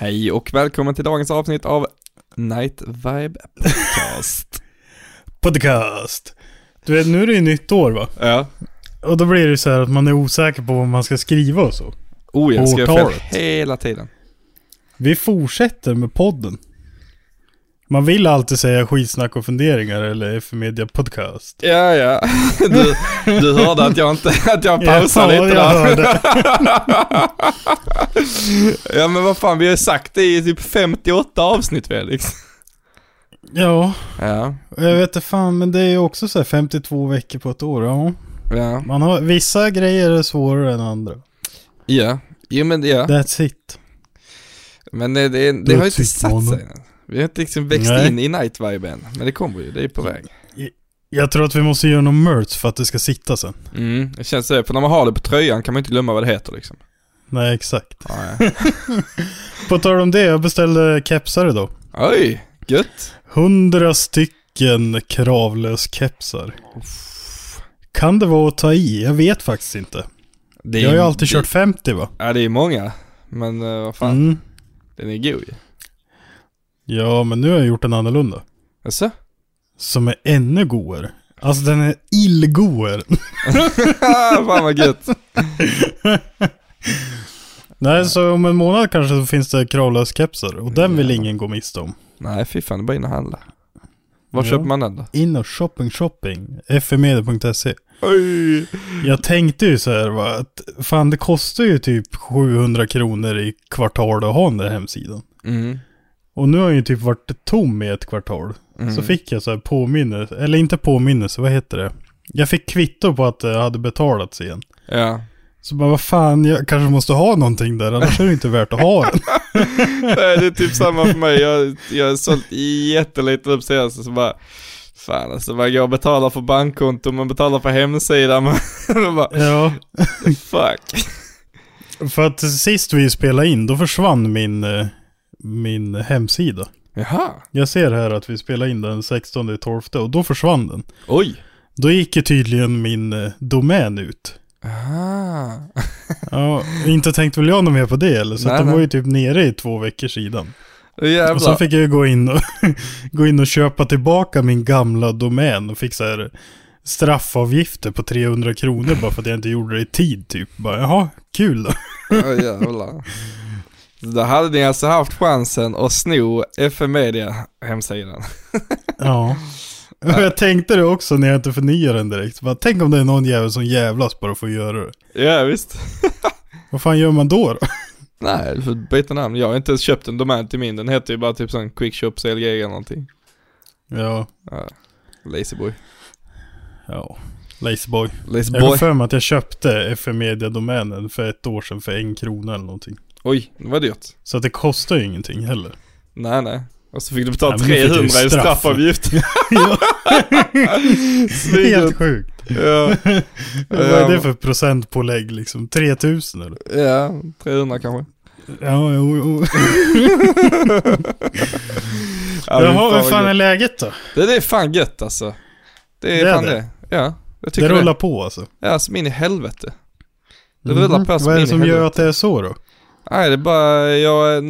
Hej och välkommen till dagens avsnitt av Night Vibe Podcast. Podcast. Du vet, nu är det ju nytt år va? ja. Och då blir det så här att man är osäker på vad man ska skriva och så. Oh, jag skrev fel hela tiden. Vi fortsätter med podden. Man vill alltid säga skitsnack och funderingar eller F Media Podcast. Ja, ja. Du, du hörde att jag inte, att jag pausade Ja, lite jag där. hörde. Ja, men vad fan, vi har sagt det i typ 58 avsnitt Felix. Ja, Ja, jag vet inte fan men det är ju också så här 52 veckor på ett år. Ja. ja, Man har, vissa grejer är svårare än andra. ja. Jo men ja. That's it. Men det, det, det har ju inte satt sig. Vi har inte liksom växt Nej. in i Night Vibe än. Men det kommer ju, det är på väg. Jag tror att vi måste göra någon merch för att det ska sitta sen. Mm, det känns så. För när man har det på tröjan kan man inte glömma vad det heter liksom. Nej, exakt. Ja. På tal om det, jag beställde kepsar idag. Oj, gött. Hundra stycken kravlös-kepsar. Kan det vara att ta i? Jag vet faktiskt inte. Det är Jag har ju alltid kört 50 va? Ja, det är många. Men uh, vad fan, Mm. den är god ju. Ja, men nu har jag gjort en annorlunda. Jaså? Som är ännu godare. Alltså den är illgodare. fan vad gött. Nej, så om en månad kanske så finns det kravlös-kepsar. Och den vill ingen gå miste om. Nej fy fan, det är bara in och handla. Var Ja. köper man den då? In och shopping, shopping. fmedia.se Oj! Jag tänkte ju så här va, att fan det kostar ju typ 700 kronor i kvartal att ha den där hemsidan. Mm. Och nu har jag ju typ varit tom i ett kvartal. Mm. Så fick jag så här påminnelse, eller inte påminnelse, vad heter det? Jag fick kvitto på att det hade betalats igen. Ja. Så bara, vad fan, jag kanske måste ha någonting där, annars är det inte värt att ha den. Nej, det är typ samma för mig. Jag, jag har sålt jättelite upp senast så bara Fan alltså, man går och betalar för bankkonto, man betalar för hemsidan, man bara Ja, fuck. för att sist vi spelade in, då försvann min, eh, min hemsida. Jaha, Jag ser här att vi spelade in den 16 12 och då försvann den. oj. Då gick ju tydligen min eh, domän ut. Aha. Ja, inte tänkt väl jag något mer på det eller? Så Nej, att de nej. var ju typ nere i två veckor sedan. Och så Jävlar. fick jag ju gå in och, gå in och köpa tillbaka min gamla domän och fick så här straffavgifter på 300 kronor bara för att jag inte gjorde det i tid typ. Bara, jaha, kul då. Ja jävlar. Då hade ni alltså haft chansen att sno FM Media hemsidan. Ja. Och jag tänkte det också när jag inte förnyade den direkt. Bara, tänk om det är någon jävel som jävlas bara för att göra det. Ja visst. Vad fan gör man då då? Nej, du får byta namn. Jag har inte ens köpt en domän till min. Den heter ju bara typ sån Quickshop CLG eller någonting. Ja, Ja. Lazyboy. ja. Lazyboy. Jag har Lazyboy. för mig att jag köpte FM Media-domänen för ett år sedan för en krona eller någonting. Oj, det var dyrt. Så att det kostar ju ingenting heller. Nej nej. Och så fick du betala ju 300 i straff. straffavgift. ja. Svindyrt. Helt sjukt. Ja. Vad är det för procentpålägg liksom? 3000 eller? Ja, 300 kanske. Ja, jo, jo. Ja, Jaha, vad fan är läget då? Det, det är fan gött alltså. Det är, Det är fan det. det. Ja, jag Det tycker rullar det. på alltså? Ja, som in i helvete. Det rullar på som Vad är det i som gör att det är så då? Nej, det är bara, jag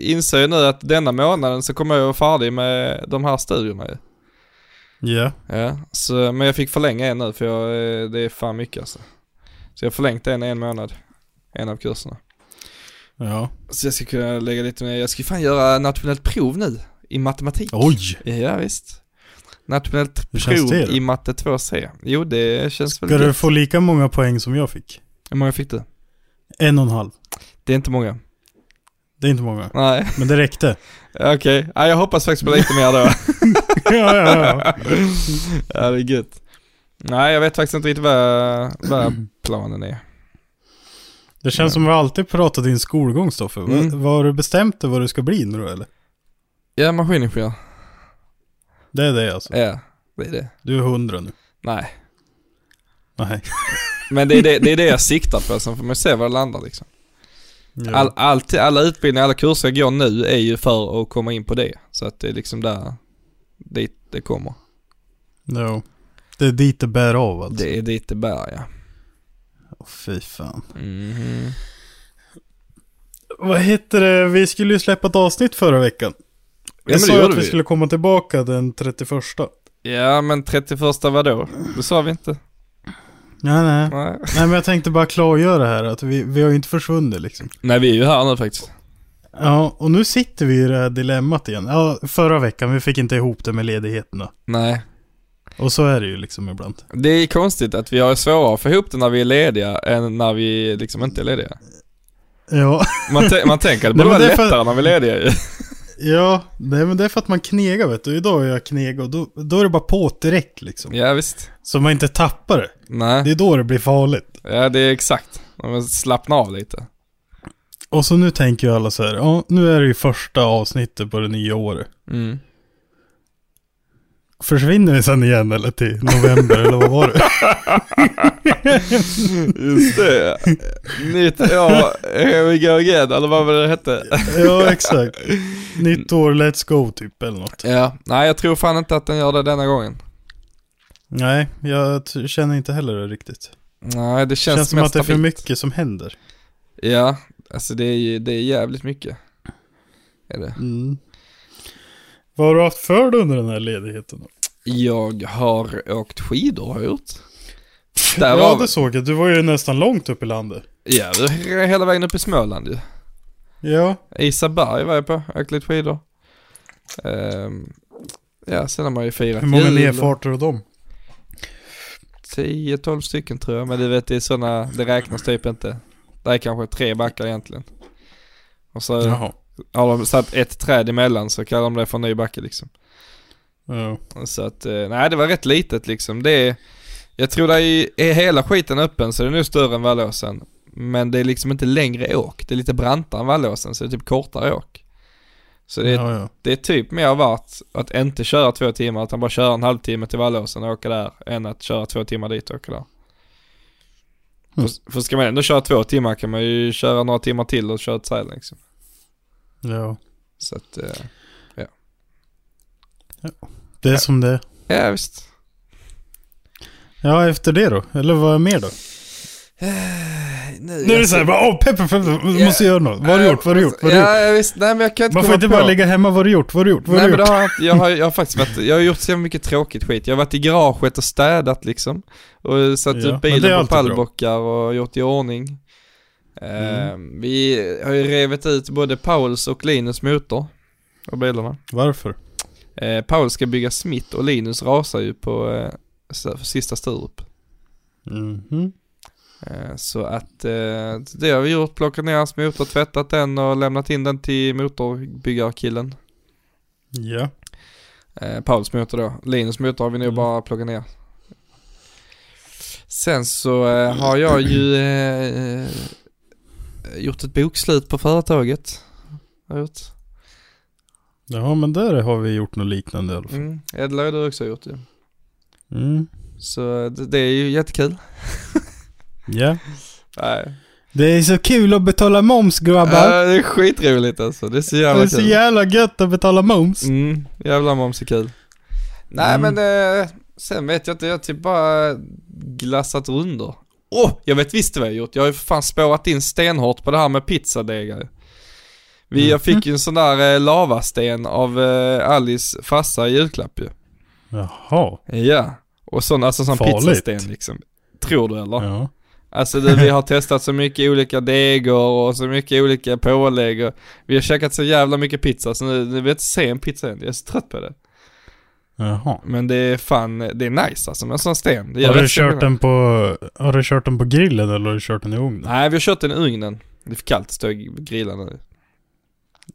inser ju nu att denna månaden så kommer jag vara färdig med de här studierna ju. Ja. Ja, så, men jag fick förlänga en nu för jag, eh, det är fan mycket alltså. Så jag har förlängt en en månad, en av kurserna. Ja. Så jag ska kunna lägga lite mer, jag ska fan göra nationellt prov nu i matematik. Oj! Ja visst. Nationellt prov det i matte 2C. Jo, det känns Ska väl du gött. få lika många poäng som jag fick? Hur många fick du? En och en halv. Det är inte många. Det är inte många. Nej, Men det räckte. okej. Ja, jag hoppas faktiskt på lite mer då. ja, ja, ja. ja, det är gött. Nej, jag vet faktiskt inte riktigt vad, vad planen är. Det känns som att vi alltid pratat din skolgång Stoffe. Mm. Vad har du bestämt dig vad du ska bli nu då eller? Ja, maskiningenjör. Det är det alltså. Ja, det är det. Du är hundra nu. Nej. Nej. Men det är det, det är det jag siktar på, sen får man se var det landar liksom. Ja. All, alltid, alla utbildningar, alla kurser jag går nu är ju för att komma in på det. Så att det är liksom där, dit det kommer. Ja. Det är dit det bär av alltså. Det är dit det bär ja. Åh, fy fan. Mhm. Vad heter det? Vi skulle ju släppa ett avsnitt förra veckan. Jag det sa ju att vi vi. skulle komma tillbaka den 31. Ja men 31 vadå? Det sa vi inte. Nej, nej. Nej. Nej, men jag tänkte bara klargöra här att vi, vi har ju inte försvunnit liksom. Nej vi är ju här nu faktiskt. Ja, och nu sitter vi i det här dilemmat igen. Ja, förra veckan, vi fick inte ihop det med ledigheterna. Nej. Och så är det ju liksom ibland. Det är konstigt att vi har svårare att få ihop det när vi är lediga än när vi liksom inte är lediga. Ja, Man, man tänker att det borde vara det är för- lättare när vi är lediga ju. Ja. Nej, men det är för att man knegar vet du. Idag är jag kneg och då, då är det bara på direkt liksom. Ja visst. Så man inte tappar det. Det Nej. är då det blir farligt. Ja det är exakt. Man slappna av lite. Och så nu tänker ju alla så här, ja nu är det ju första avsnittet på det nya året. Mm. Försvinner vi sen igen eller till november eller vad var det? Just det. Nytt år, here we go again, eller vad var det hette? ja exakt. Nytt år, let's go typ eller något. Ja, nej jag tror fan inte att den gör det denna gången. Nej, jag känner inte heller det riktigt. Nej, det känns, Känns som att det är för mycket som händer. Ja, alltså det är det är jävligt mycket. Är det. Mm. Vad har du haft för dig under den här ledigheten? då? Jag har åkt skidor har jag gjort. Där Ja, var det såg jag. Du var ju nästan långt upp i landet. Ja, hela vägen upp i Småland ju. Ja. Isaberg var jag på, åkte lite skidor. Ehm, ja, sen har man ju firat Hur många nedfarter har de? 10-12 stycken tror jag, men du vet det är sådana, det räknas typ inte. Det är kanske tre backar egentligen. Och så Jaha. Har de satt ett träd emellan så kallar de det för en ny backe liksom. Ja. Så att, eh, nej det var rätt litet liksom. Det är, jag tror det är, är hela skiten öppen så det är nu större än Vallåsen. Men det är liksom inte längre åk, det är lite brantare än Vallåsen så det är typ kortare åk. Så det är, ja, ja. det är typ mer värt att inte köra två timmar utan bara köra en halvtimme till Vallåsen och åka där än att köra två timmar dit och åka där. Mm. För, för ska man ändå köra två timmar kan man ju köra några timmar till och köra ett liksom. Ja. Så att, eh, Det är som det är. ja visst. Ja, efter det då? Eller vad är mer då? Nu är det såhär åh peppar, vi Ja. måste göra något. Vad har du gjort? Vad har du gjort? Vad har du gjort? Ja, ja visst. Nej men jag kan inte Man får inte på. bara ligga hemma, vad har du gjort? Vad har du gjort? Vad har Nej du men gjort? har jag har, jag har faktiskt varit, jag har gjort så mycket tråkigt skit. Jag har varit i garaget och städat liksom. Och satt Ja, är bilen på pallbockar och gjort i ordning. Eh, vi har ju revit ut både Pauls och Linus motor. Av bilarna. Varför? Eh, Paul ska bygga Smith och Linus rasar ju på eh, sista Sturup. Mhm. Eh, Så att eh, det har vi gjort, plockat ner hans motor, tvättat den och lämnat in den till motorbyggarkillen. Ja. Eh, Pauls motor då. Linus motor har vi nog Mm. bara plockat ner. Sen så eh, har jag ju gjort ett bokslut på företaget. Har jag gjort. Ja, men där har vi gjort något liknande i alla fall. Mm. Det har du också gjort ju. Mm. Så det, det är ju jättekul. Ja. Nej. Det är så kul att betala moms grabbar. Ja, det är skitroligt alltså. Det är så det jävla är så jävla gött att betala moms. Mm, jävlar moms är kul. Nej Mm. men eh, sen vet jag inte, jag har typ bara glassat runder. Åh, oh, jag vet visst vad jag gjort. Jag har ju fan spårat in stenhårt på det här med pizzadegar. Vi, jag fick ju en sån där eh, lavasten av eh, Alice farsa i julklapp ju. Jaha. Ja, och sån, alltså sån Farligt. pizzasten liksom. Tror du eller? Ja. Alltså det, vi har testat så mycket olika degar och så mycket olika pålägg och vi har käkat så jävla mycket pizza så nu, nu vill jag inte se en pizza än. Jag är så trött på det. Jaha. Men det är fan, det är nice alltså med en sån sten. Det Har du kört den på, har du kört den på grillen eller har du kört den i ugnen? Nej, vi har kört den i ugnen. Det är för kallt att stå och grilla nu.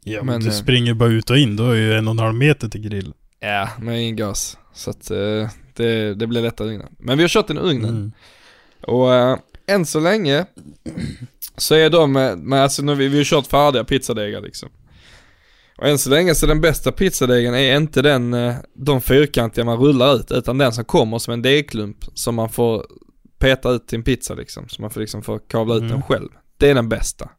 Ja men, du eh, springer bara ut och in, då är ju en och en halv meter till grillen. Ja, men ingen gas. Så att eh, det, det blir lättare innan. Men vi har kört den i ugnen. Mm. Och äh, än så länge så är de, eh, men alltså nu, vi, vi har kört färdiga pizzadegar liksom. Och än så länge så den bästa pizzadegen är inte den, eh, de fyrkantiga man rullar ut, utan den som kommer som en degklump som man får peta ut till en pizza liksom. Så man får liksom få kavla ut Mm. den själv. Det är den bästa.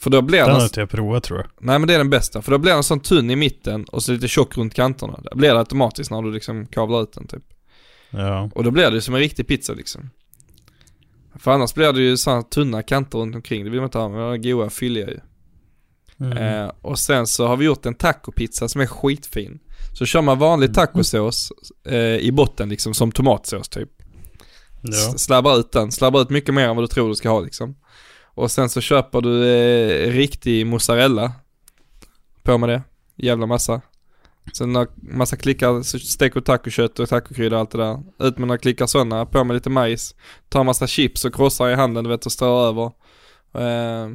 För då blir Den den, har inte jag provat tror jag. nej men det är den bästa, för då blir den sån tunn i mitten och så lite tjock runt kanterna. Det blir det automatiskt när du liksom kavlar ut den typ. Ja. Och då blir det ju som en riktig pizza liksom. För annars blir det ju sådana tunna kanter runt omkring. Det vill man inte ha, men de är goda, fylliga ju. Mm. Eh, och sen så har vi gjort en tacopizza som är skitfin. Så kör man vanlig tacosås eh, i botten liksom som tomatsås typ. ja. Slabbar ut den, slabbar ut mycket mer än vad du tror du ska ha liksom. Och sen så köper du eh, riktig mozzarella. På med det, jävla massa. Sen när massa klickar, så steker du tacokött och tacokrydda och allt det där. Ut med några klickar sådana, på med lite majs. Tar massa chips och krossar i handen du vet och strör över. Eh,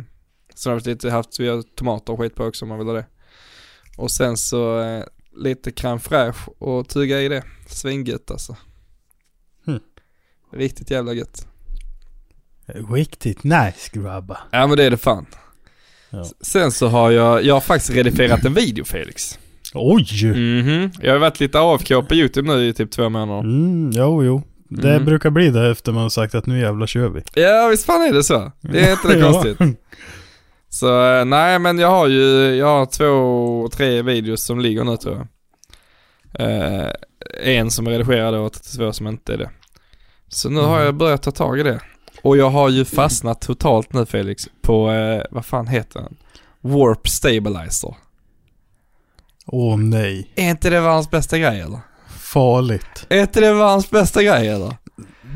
sen har vi lite haft, vi har tomater och skit på också om man vill ha det. Och sen så eh, lite crème fraîche och tugga i det. Svingött alltså. Hmm. Riktigt jävla gött. Riktigt nice grabbar. Ja men det är det fan. Ja. Sen så har jag, jag har faktiskt redigerat en video Felix. Oj! Mhm. Jag har varit lite AFK på YouTube nu i typ två månader. Mm, jo, jo. Det Mm. brukar bli det efter man har sagt att nu jävlar kör vi. Ja visst fan är det så. Det är inte det konstigt. Så eh, nej men jag har ju, jag har två, tre videos som ligger nu tror jag. Eh, en som är redigerad och två som inte är det. Så nu har jag börjat ta tag i det. Och jag har ju fastnat totalt nu Felix på, eh, vad fan heter den? Warp Stabilizer. Åh nej. Är inte det världens bästa grej eller? Farligt. Är inte det världens bästa grej eller?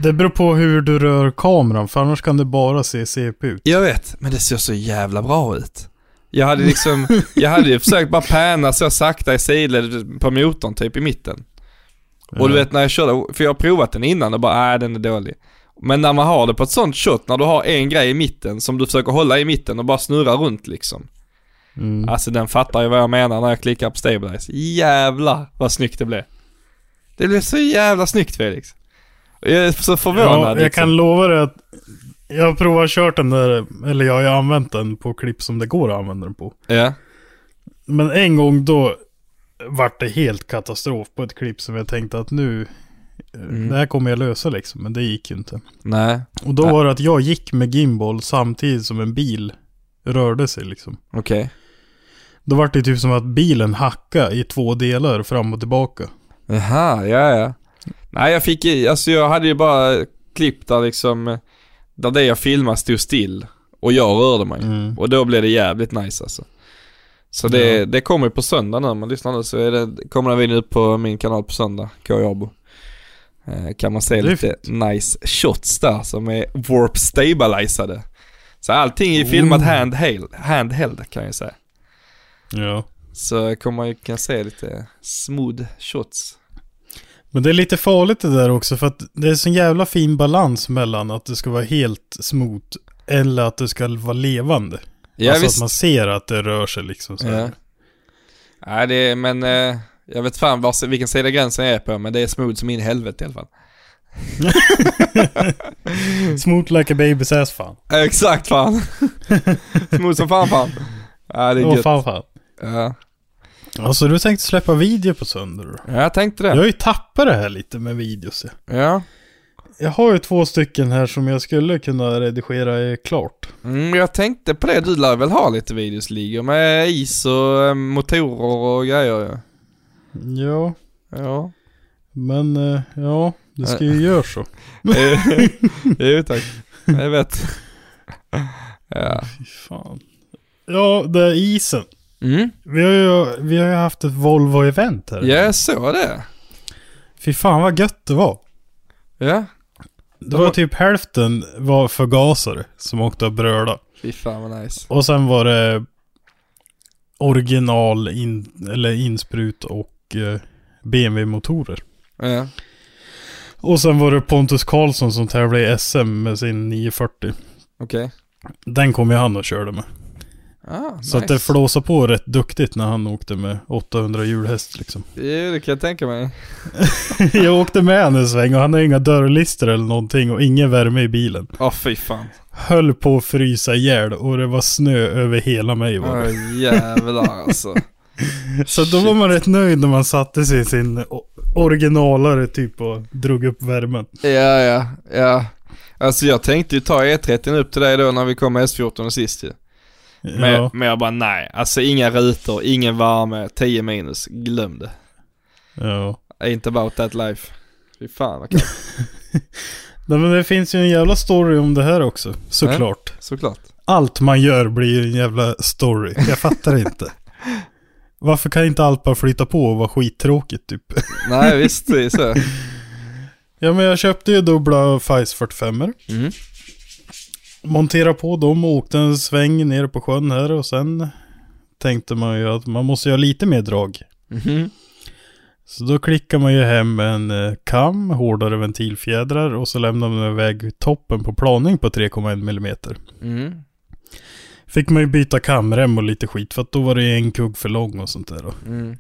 Det beror på hur du rör kameran, för annars kan det bara se CP ut. Jag vet, men det ser så jävla bra ut. Jag hade liksom, jag hade ju försökt bara panna så sakta i sidled på motorn typ i mitten. Och du vet när jag körde, för jag har provat den innan och bara nej den är dålig. Men när man har det på ett sånt shot, när du har en grej i mitten som du försöker hålla i mitten och bara snurra runt liksom. Mm. Alltså den fattar ju vad jag menar när jag klickar på stabilize. Jävlar vad snyggt det blev. Det blev så jävla snyggt Felix. Jag är så förvånad Ja, jag liksom. kan lova dig att jag har provat kört den där, eller jag har använt den på klipp som det går att använda den på. Ja. Men en gång då vart det helt katastrof på ett klipp som jag tänkte att nu, Mm. det här kommer jag lösa liksom, men det gick ju inte. Nej, Och då Nej. var det att jag gick med gimbal samtidigt som en bil rörde sig liksom. okej. Då var det typ som att bilen hackade i två delar fram och tillbaka. Jaha, ja ja. Nej jag fick i, alltså jag hade ju bara klipp där liksom, där det jag filmade stod still och jag rörde mig. Mm. Och då blev det jävligt nice alltså. Så det, det kommer ju på söndag nu, om man lyssnar nu så är det, kommer den videon upp på min kanal på söndag, K. Eh, kan man se lite nice shots där som är warp stabilizade. Så allting är filmat Oh. handheld, handheld kan jag säga. Ja. Så kommer man ju kan se lite smooth shots. Men det är lite farligt det där också för att det är så jävla fin balans mellan att det ska vara helt smooth eller att det ska vara levande. Ja alltså visst. att man ser att det rör sig liksom så. Ja. Nej det är, men eh, jag vet fan var, vilken sida gränsen är på men det är smooth som in i helvete i alla fall. Smooth like a baby's ass fan. Exakt fan. smooth som fan fan. Ja det är Åh gött. fan fan. Ja. Alltså du tänkte släppa video på söndag då? ja, jag tänkte Jag det. har ju tappat det här lite med videos. Ja. Jag har ju två stycken här som jag skulle kunna redigera klart. Mm, jag tänkte på det, du lär väl ha lite videos ligger med is och eh, motorer och grejer ja. Ja, Ja. men eh, ja, det ska ju göra så. Jo tack. Jag vet. Ja. Fy fan. Ja, det är isen. Mm. Vi har ju, vi har ju haft ett Volvo-event här. Ja, jag såg det. Fy fan vad gött det var. Ja. Det var typ hälften var förgasare som åkte och bröla. Fy fan vad nice. Och sen var det original in, eller insprut och eh, BMW-motorer. Ja. Och sen var det Pontus Karlsson som tävlade i SM med sin 940. Okej. Den kom ju han och körde med. Ah, Så att det nice. flåsade på rätt duktigt när han åkte med 800 hjulhäst liksom. Jo, det kan jag tänka mig. jag åkte med han en sväng och han har inga dörrlister eller någonting och ingen värme i bilen. Åh fy fan. Höll på att frysa ihjäl och det var snö över hela mig var det. Åh jävlar alltså. Så då var man rätt nöjd när man satte sig i sin originalare typ och drog upp värmen. Ja, ja, ja. Alltså jag tänkte ju ta E30 upp till dig då när vi kom med S14 sist ju. Men, Ja, men jag bara nej, alltså inga rutor, ingen värme, 10 minus, glöm det. ja. Ain't about that life. Fy fan vad kul. Nej, men det finns ju en jävla story om det här också. Såklart. Såklart. Allt man gör blir ju en jävla story. Jag fattar inte. Varför kan inte allt bara flyta på och vara skittråkigt typ? Nej visst, det är så. Ja men jag köpte ju dubbla FICE 45 Mm. Monterade på dem och åkte en sväng ner på sjön här och sen tänkte man ju att man måste ha lite mer drag. Mhm. Så då klickar man ju hem en eh, kam, hårdare ventilfjädrar och så lämnar man iväg toppen på planing på 3,1 mm. Mm. Fick man ju byta kamrem och lite skit för att då var det en kugg för lång och sånt där då. Mm.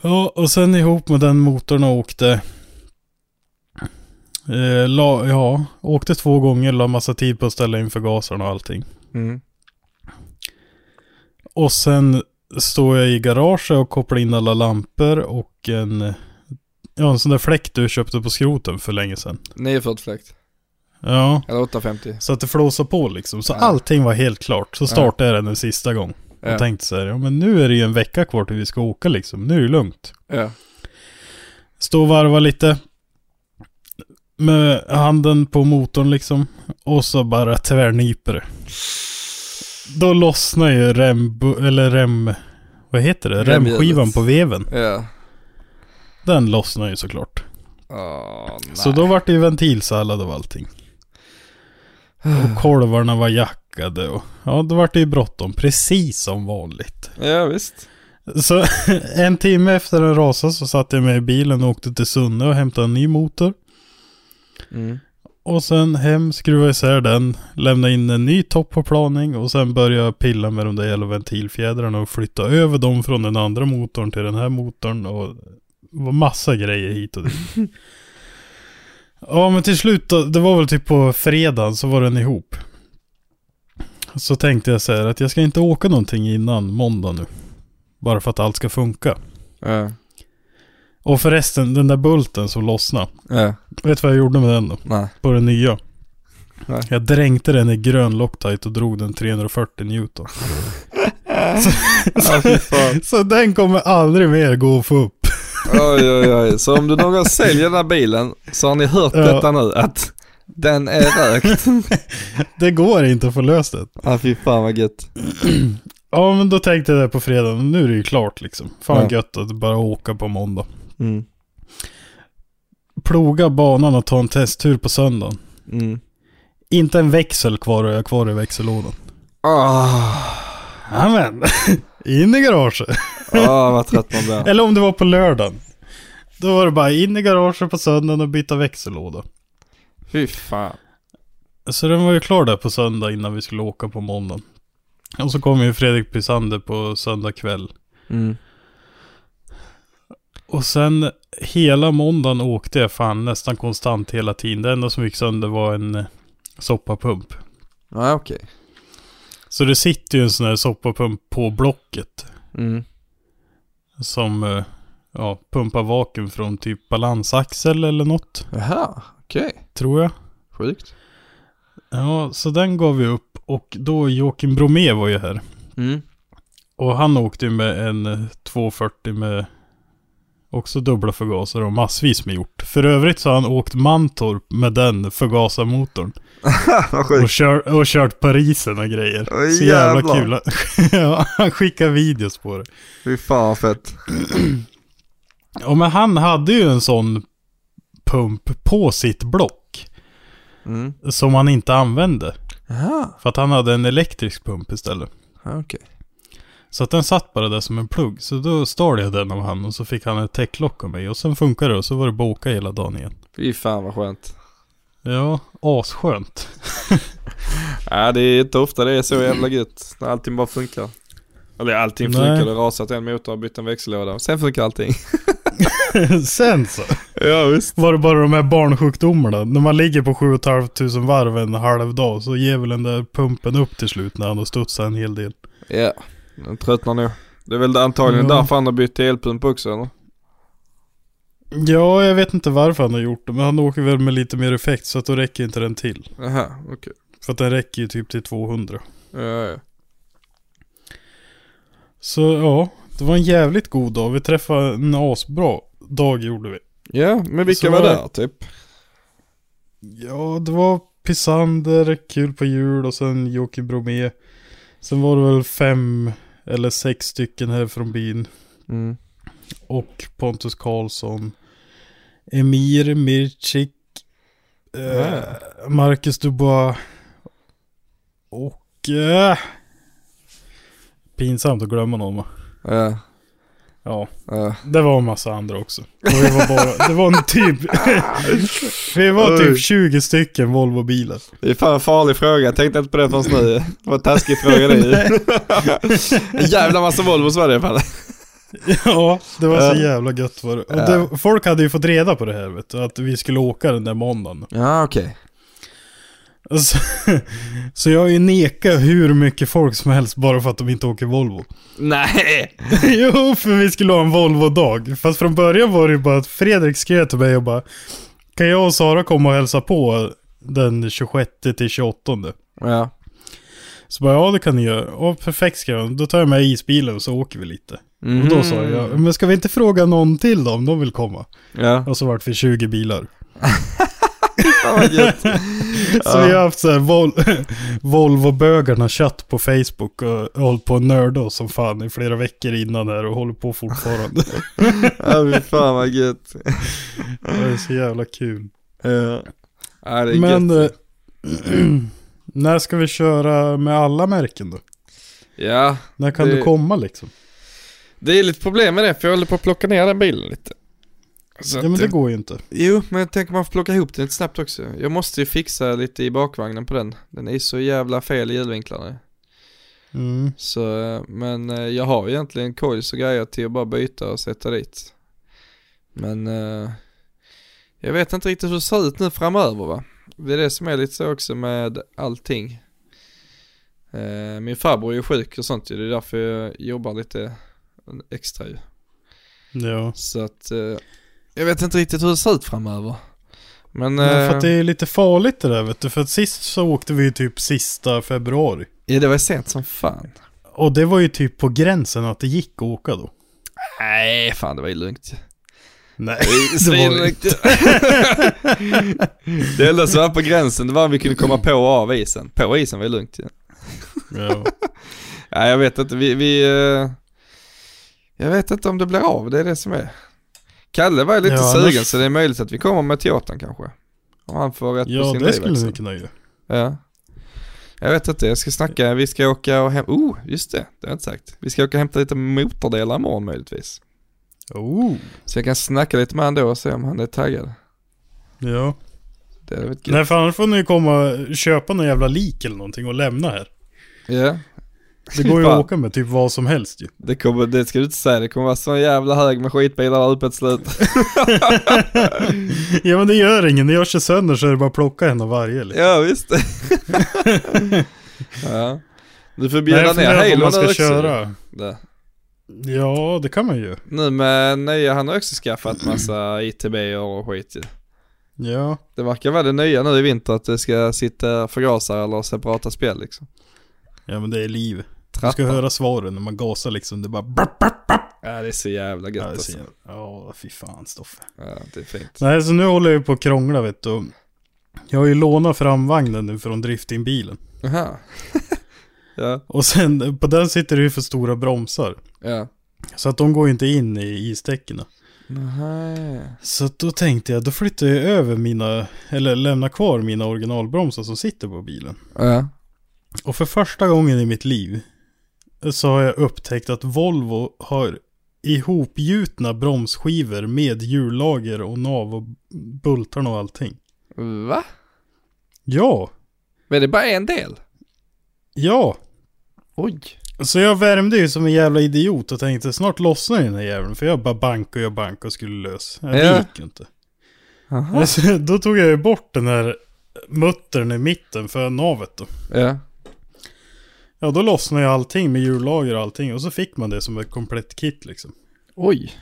Ja, och sen ihop med den motorn och åkte... Eh, la, ja, åkte två gånger, la massa tid på att ställa in förgasarna och allting. Mm. Och sen står jag i garaget och kopplar in alla lampor och en... Ja, en sån där fläkt du köpte på skroten för länge sedan. 940 fläkt. Ja, Eller 850. så att det flåsar på liksom. Så Ja. allting var helt klart. Så startade jag den en sista gång. Och Ja. tänkte så här, ja men nu är det ju en vecka kvar till vi ska åka liksom. Nu är det lugnt. Ja. Stå och varva lite. Med handen på motorn liksom. Och så bara tvärnyper det. Då lossnar ju rem... Eller rem... Vad heter det? Remskivan på veven. Ja. Den lossnar ju såklart. Nej. Så då vart det ju ventilsallad av allting. Och kolvarna var jackade och... Ja, då vart det ju bråttom. Precis som vanligt. Ja visst. Så en timme efter den rasade så satt jag med i bilen och åkte till Sunne och hämtade en ny motor. Mm. Och sen hem, skruva isär den, lämna in en ny topp på planing och sen börja pilla med de där jävla ventilfjädrarna och flytta över dem från den andra motorn till den här motorn och massa grejer hit och dit. ja men till slut då, det var väl typ på fredagen så var den ihop. Så tänkte jag så här att jag ska inte åka någonting innan måndag nu. Bara för att allt ska funka. Ja. Och förresten, den där bulten som lossnade. Ja. Vet du vad jag gjorde med den då? Nej. På den nya. Nej. Jag dränkte den i grön Loctite och drog den 340 Newton. Fy fan. Så den kommer aldrig mer gå att få upp. Oj oj oj. Så om du någon gång säljer den här bilen så har ni hört Ja. detta nu att den är rökt. Det går inte att få löst det. Ja fy fan vad gött. Ja men då tänkte jag det på fredagen. Nu är det ju klart liksom. Fan Ja. gött att bara åka på måndag. Mm. Ploga banan och ta en testtur på söndagen. Mm. Inte en växel kvar och jag kvar i växellådan. Åh, Amen. In i garaget. åh vad trött man blir. Eller om det var på lördagen. Då var det bara in i garaget på söndagen och byta växellåda. Fy fan. Så den var ju klar där på söndag innan vi skulle åka på måndagen. Och så kom ju Fredrik Pysander på söndag kväll. Mm. Och sen hela måndagen åkte jag fan nästan konstant hela tiden. Det enda som gick sönder var en eh, soppapump. Ja okej. Så det sitter ju en sån här soppapump på blocket. Mm. Som eh, ja, pumpar vakuum från typ balansaxel eller något. Jaha, okej. Tror jag. Sjukt. Ja, så den gav vi upp. Och då Joakim Bromé var ju här. Mm. Och han åkte ju med en eh, 240 med också dubbla förgasare och massvis med gjort. För övrigt så har han åkt Mantorp med den förgasarmotorn. Och, kör, och kört Parisen och grejer. Åh, så jävla kul. ja, han skickar videos på det. Fy fan fett. Ja, men han hade ju en sån pump på sitt block. Mm. Som han inte använde. Jaha, För att han hade en elektrisk pump istället. ja, okej. Så att den satt bara där som en plugg. Så då stal jag den av han och så fick han ett täcklock av mig. Och sen funkade det och så var det boka hela dagen igen. Fy fan vad skönt. Ja, asskönt. Ja det är inte ofta det är så jävla gött. När allting bara funkar. Eller allting Nej. funkar, det rasat en motor och bytt en växellåda. Sen funkar allting. sen så ja visst. var det bara de här barnsjukdomarna. När man ligger på 7 500 varv en halv dag så ger väl den där pumpen upp till slut när han har studsat en hel del. Ja, den tröttnar nog. Det är väl antagligen Ja. därför han har bytt till elpump också eller? Ja, jag vet inte varför han har gjort det. Men han åker väl med lite mer effekt så att då räcker inte den till. Jaha, okej. För att den räcker ju typ till 200. Ja, ja. Så ja, det var en jävligt god dag. Vi träffade en asbra dag gjorde vi. Ja, men vilka Så- var där typ? Ja, det var Pisander, kul på jul och sen Jocke Bromé. Sen var det väl fem eller sex stycken här från byn. Mm. Och Pontus Karlsson. Emir Mircik. Eh, Marcus Dubois. Och... Eh, pinsamt att glömma någon va? Ja, Ja, ja. det var en massa andra också. Och vi var bara, det var en typ... vi var typ 20 stycken Volvo-bilar. Det är fan en farlig fråga, jag tänkte inte på det förrän nu. Det var en taskig fråga det En jävla massa Volvos var det i alla fall. Ja, det var så Ja. jävla gött var det. Och Ja. det, folk hade ju fått reda på det här vet du, att vi skulle åka den där måndagen. Ja, okej. Så, så jag har ju nekat hur mycket folk som helst bara för att de inte åker Volvo. Nej! jo, för vi skulle ha en Volvo-dag. Fast från början var det ju bara att Fredrik skrev till mig och bara Kan jag och Sara komma och hälsa på den 26 till 28? Ja. Så bara, ja det kan ni göra. Ja, perfekt skrev han. Då tar jag med isbilen och så åker vi lite. Och då sa jag, men ska vi inte fråga någon till då om de vill komma? Ja. Och så vart vi 20 bilar. Så vi har haft så här Vol Volvo-bögarna chatt på Facebook och hållit på att nörda oss som fan i flera veckor innan här och håller på fortfarande. Ja, fy fan vad gött. det är så jävla kul. Ja. Ja, det är Men gött. eh, när ska vi köra med alla märken då? Ja, När kan Det- du komma liksom? det är lite problem med det för jag håller på att plocka ner den bilen lite. Så Ja men det går ju inte. Jo, men jag tänker man får plocka ihop den lite snabbt också. Jag måste ju fixa lite i bakvagnen på den. Den är så jävla fel i hjulvinklarna. Mm. Så, men eh, jag har egentligen coils och grejer till att bara byta och sätta dit. Men eh, jag vet inte riktigt hur det ser ut nu framöver va. Det är det som är lite så också med allting. Eh, min farbror är ju sjuk och sånt ju. Det är därför jag jobbar lite extra ju. Ja. Så att eh, jag vet inte riktigt hur det ser ut framöver. Men, Men för eh, att det är lite farligt det där vet du. För att sist så åkte vi ju typ sista februari. ja det var sent som fan. Och det var ju typ på gränsen att det gick att åka då. Nej, fan det var ju lugnt. Nej, Det är Svinlugnt. det enda som var på gränsen det var om vi kunde komma på och av isen. På isen var det lugnt ju. Ja. Nej jag vet inte, vi, vi eh, Jag vet inte om det blir av, det är det som är. Kalle var lite Ja, sugen annars- så det är möjligt att vi kommer med Toyotan kanske. Om han får rätt på Ja, sin det skulle vi kunna göra. Ja. Jag vet inte, jag ska snacka, vi ska åka och hämta, oh just det, det har jag inte sagt. Vi ska åka och hämta lite motordelar imorgon möjligtvis. Oh. Så jag kan snacka lite med han då och se om han är taggad. Ja. Det är väl Nej, för annars får ni komma köpa någon jävla lik eller någonting och lämna här. Ja, Det går ju att åka med typ vad som helst ju. det kommer, det ska du inte säga, det kommer vara så jävla hög med skitbilar där uppe ett slut. ja men det gör ingen. När jag kör sönder så är det bara att plocka en av varje. Liksom. ja visst. ja. Du får bjuda ner Halo man ska också. köra. Det. Ja, det kan man ju. Nu med nya, han har också skaffat massa ITB och skit ju. Ja. Det verkar vara det nya nu i vinter att det ska sitta förgasare eller separata spjäll liksom. Ja men det är liv. Du Trattar. ska höra svaren när man gasar liksom. Det bara... Bap, bap, bap. Ja det är så jävla gött Ja, alltså. så jävla- Ja, fy fan Stoffe. Ja det är fint. Nej, så nu håller jag på att krångla vet du. Jag har ju lånat framvagnen nu från driftingbilen. Jaha. ja, Och sen på den sitter det ju för stora bromsar. ja. Så att de går ju inte in i istäckena. Nej. Så då tänkte jag, då flyttar jag över mina, eller lämnar kvar mina originalbromsar som sitter på bilen. Ja. Och för första gången i mitt liv så har jag upptäckt att Volvo har ihopgjutna bromsskivor med hjullager och nav och bultarna och allting. Va? Ja, Men det är bara en del? ja. Oj. Så jag värmde ju som en jävla idiot och tänkte snart lossnar den här jäveln. För jag bara bank och jag bank och skulle lös. Det Ja. gick ju inte. Aha. Alltså, då tog jag ju bort den här muttern i mitten för navet då. Ja. Ja, då lossnade ju allting med hjullager och allting. Och så fick man det som ett komplett kit liksom. Oj.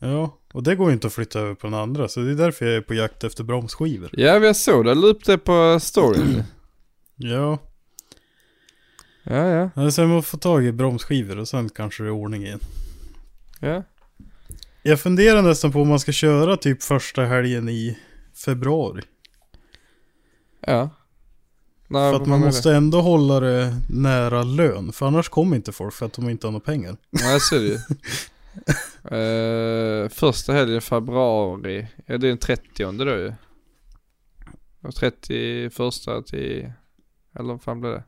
Ja, och det går ju inte att flytta över på den andra. Så det är därför jag är på jakt efter bromsskivor. Ja, jag såg det. La upp det på storyn. Ja, ja, ja. men sen måste få tag i bromsskivor och sen kanske det är ordning igen. Ja. Jag funderar nästan på om man ska köra typ första helgen i februari. Ja. Nej, För att man måste ändå hålla det nära lön. För annars kommer inte folk för att de inte har några pengar. Nej, så är det ju. Eh, första helgen i februari, ja det är den 30 då ju. Och 31 till, eller vad fan blir det?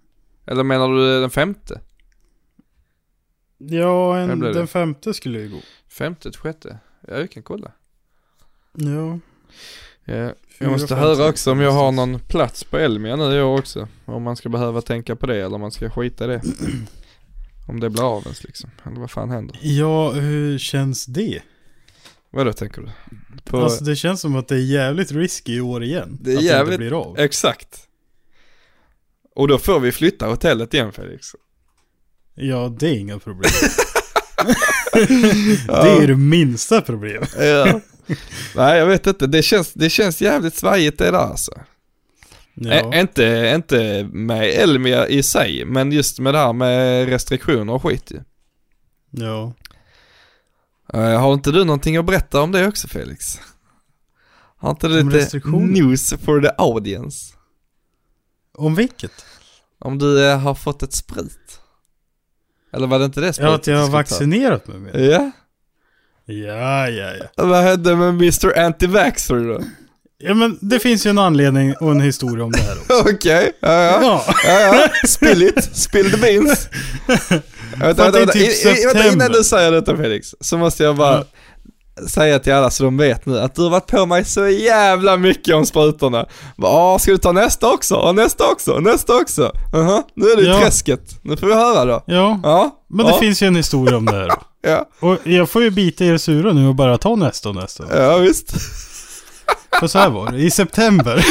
Eller menar du den femte? Ja, en, den femte skulle ju gå. Femte till sjätte? Ja, vi kan kolla. Ja. Ja. Jag måste höra också om jag har någon plats på Elmia nu i år också. Om man ska behöva tänka på det eller om man ska skita i det. om det blir av ens liksom. Eller vad fan händer? Ja, hur känns det? Vadå tänker du? På... Alltså det känns som att det är jävligt risky i år igen. Det är att jävligt- det inte blir av. Exakt. Och då får vi flytta hotellet igen Felix. Ja, det är inga problem. det är det minsta problemet. Ja. Nej jag vet inte, det känns, det känns jävligt svajigt det där alltså. Ja. Ä- inte, inte med Elmia i sig, men just med det här med restriktioner och skit ju. ja. Eh, har inte du någonting att berätta om det också Felix? Har inte du lite news for the audience? Om vilket? Om du eh, har fått ett sprit? Eller var det inte det spritet Ja, att jag har vaccinerat mig med. Ja? Ja, ja, ja. Vad hände med Mr. Anti-Vaxxer då? Ja, men det finns ju en anledning och en historia om det här också. Okej, ja ja. Ja. Ja, ja. Spill it, spill the beans. Vänta, vänta, vänta. typ I- vänta, innan du säger detta Felix, så måste jag bara säga till alla så de vet nu att du har varit på mig så jävla mycket om sprutorna. Ja, ska du ta nästa också? Och nästa också? Och nästa också? Jaha, nu är det Ja. träsket. Nu får vi höra då. Ja, Ja, men det ja, finns ju en historia om det här. Ja, Och jag får ju bita er sura nu och bara ta nästa och nästa. ja visst. För så här var det, i september.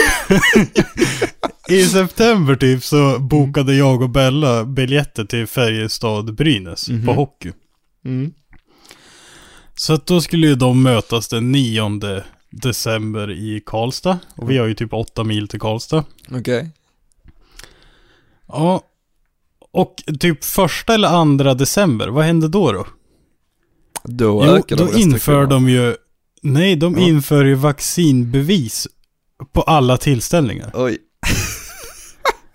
I september typ så bokade jag och Bella biljetter till Färjestad Brynäs på hockey. Mm. Så att då skulle ju de mötas den 9 december i Karlstad. Och vi har ju typ åtta mil till Karlstad. Okej. Ja. Och typ första eller andra december, vad hände då då? Då Jo, ökar då inför de ju, nej de Ja. inför ju vaccinbevis på alla tillställningar. Oj.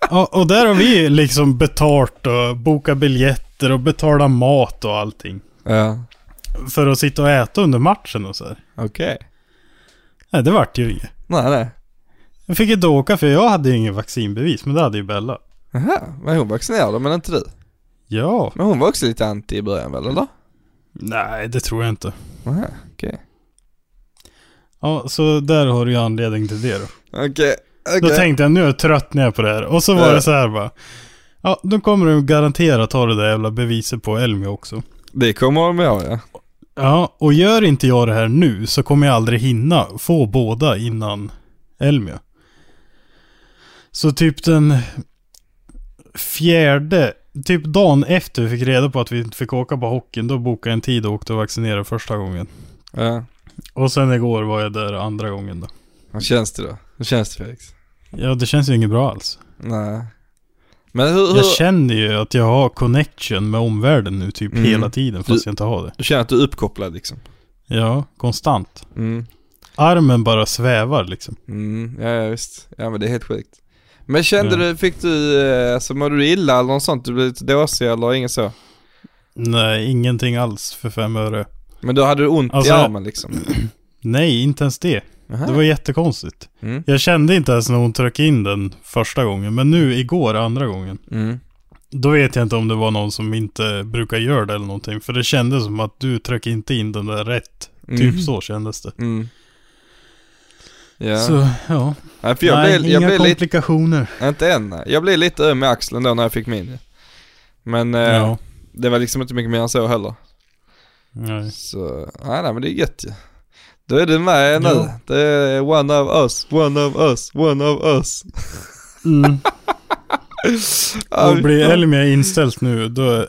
Ja, och där har vi liksom betalt och bokat biljetter och betalat mat och allting. Ja, För att sitta och äta under matchen och så här. okej. Nej, det vart ju inget. Nej, nej. Jag fick inte åka för jag hade ju ingen vaccinbevis, men det hade ju Bella. Jaha, men hon vaccinerade men inte du. Ja. Men hon var också lite anti i början väl, eller? Nej, det tror jag inte. Jaha, okej. Ja, så där har du ju anledning till det då. Okej, Då okej. tänkte jag, nu är jag trött ner på det här. Och så var Ja. det så här bara. Ja, då kommer du garanterat ha det där jävla beviset på Elmia också. Det kommer de ihåg ja. Ja, och gör inte jag det här nu så kommer jag aldrig hinna få båda innan Elmia. Så typ den fjärde, typ dagen efter vi fick reda på att vi inte fick åka på hockeyn, då bokade jag en tid och åkte och vaccinerade första gången. Ja. Och sen igår var jag där andra gången då. Hur känns det då? Hur känns det Felix? Ja, det känns ju inget bra alls. Nej. Men hur, hur Jag känner ju att jag har connection med omvärlden nu typ Mm. hela tiden fast Du- jag inte har det. du känner att du är uppkopplad liksom? Ja, konstant. Mm. Armen bara svävar liksom. Mm, ja, ja visst. Ja men det är helt sjukt. Men kände Ja. du, fick du, eh, alltså mådde du illa eller något sånt? Du blev lite dåsig eller inget så? Nej, ingenting alls för fem öre. Men då hade du ont Alltså- i armen liksom? Nej, inte ens det. Jaha. Det var jättekonstigt. Mm. Jag kände inte ens när hon tryckte in den första gången, men nu igår andra gången. Mm. Då vet jag inte om det var någon som inte brukar göra det eller någonting. För det kändes som att du tryckte inte in den där rätt. Mm. Typ så kändes det. Mm. Ja. Så, ja. Nej, för jag Nej, blev, jag inga blev lite, komplikationer. inte än, jag blev lite öm i axeln då när jag fick min. Men eh, Ja. det var liksom inte mycket mer än så heller. Nej. Så, nej, nej men det är gött ju. Då är du med nu. Ja. Det är one of us, one of us, one of us. Mm. Och blir. Elmia inställt nu, då,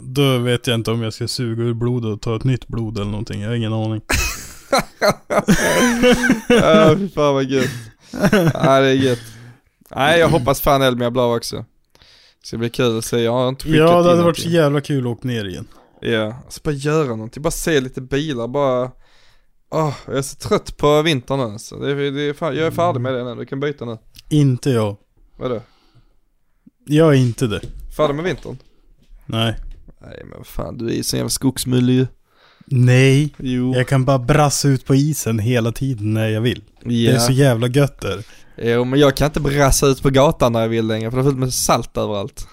då vet jag inte om jag ska suga ur blodet och ta ett nytt blod eller någonting. Jag har ingen aning. Ja, fy fan vad gött. Ja, det är gött. Nej, jag hoppas fan Elmia blir också. Det ska bli kul att se, jag har inte skickat Ja, det hade varit så jävla kul att åka ner igen. Ja, alltså bara göra någonting, bara se lite bilar, bara Åh, jag är så trött på vintern nu alltså. det det fan, Jag är färdig med det nu, du kan byta nu. Inte jag. Vadå? Jag är inte det. Färdig med vintern? Nej. Nej men fan, du är ju sån jävla skogsmulle ju. Nej. Jo. Jag kan bara brassa ut på isen hela tiden när jag vill. Det är så jävla gött där. Jo men jag kan inte brassa ut på gatan när jag vill längre för det är fullt med salt överallt.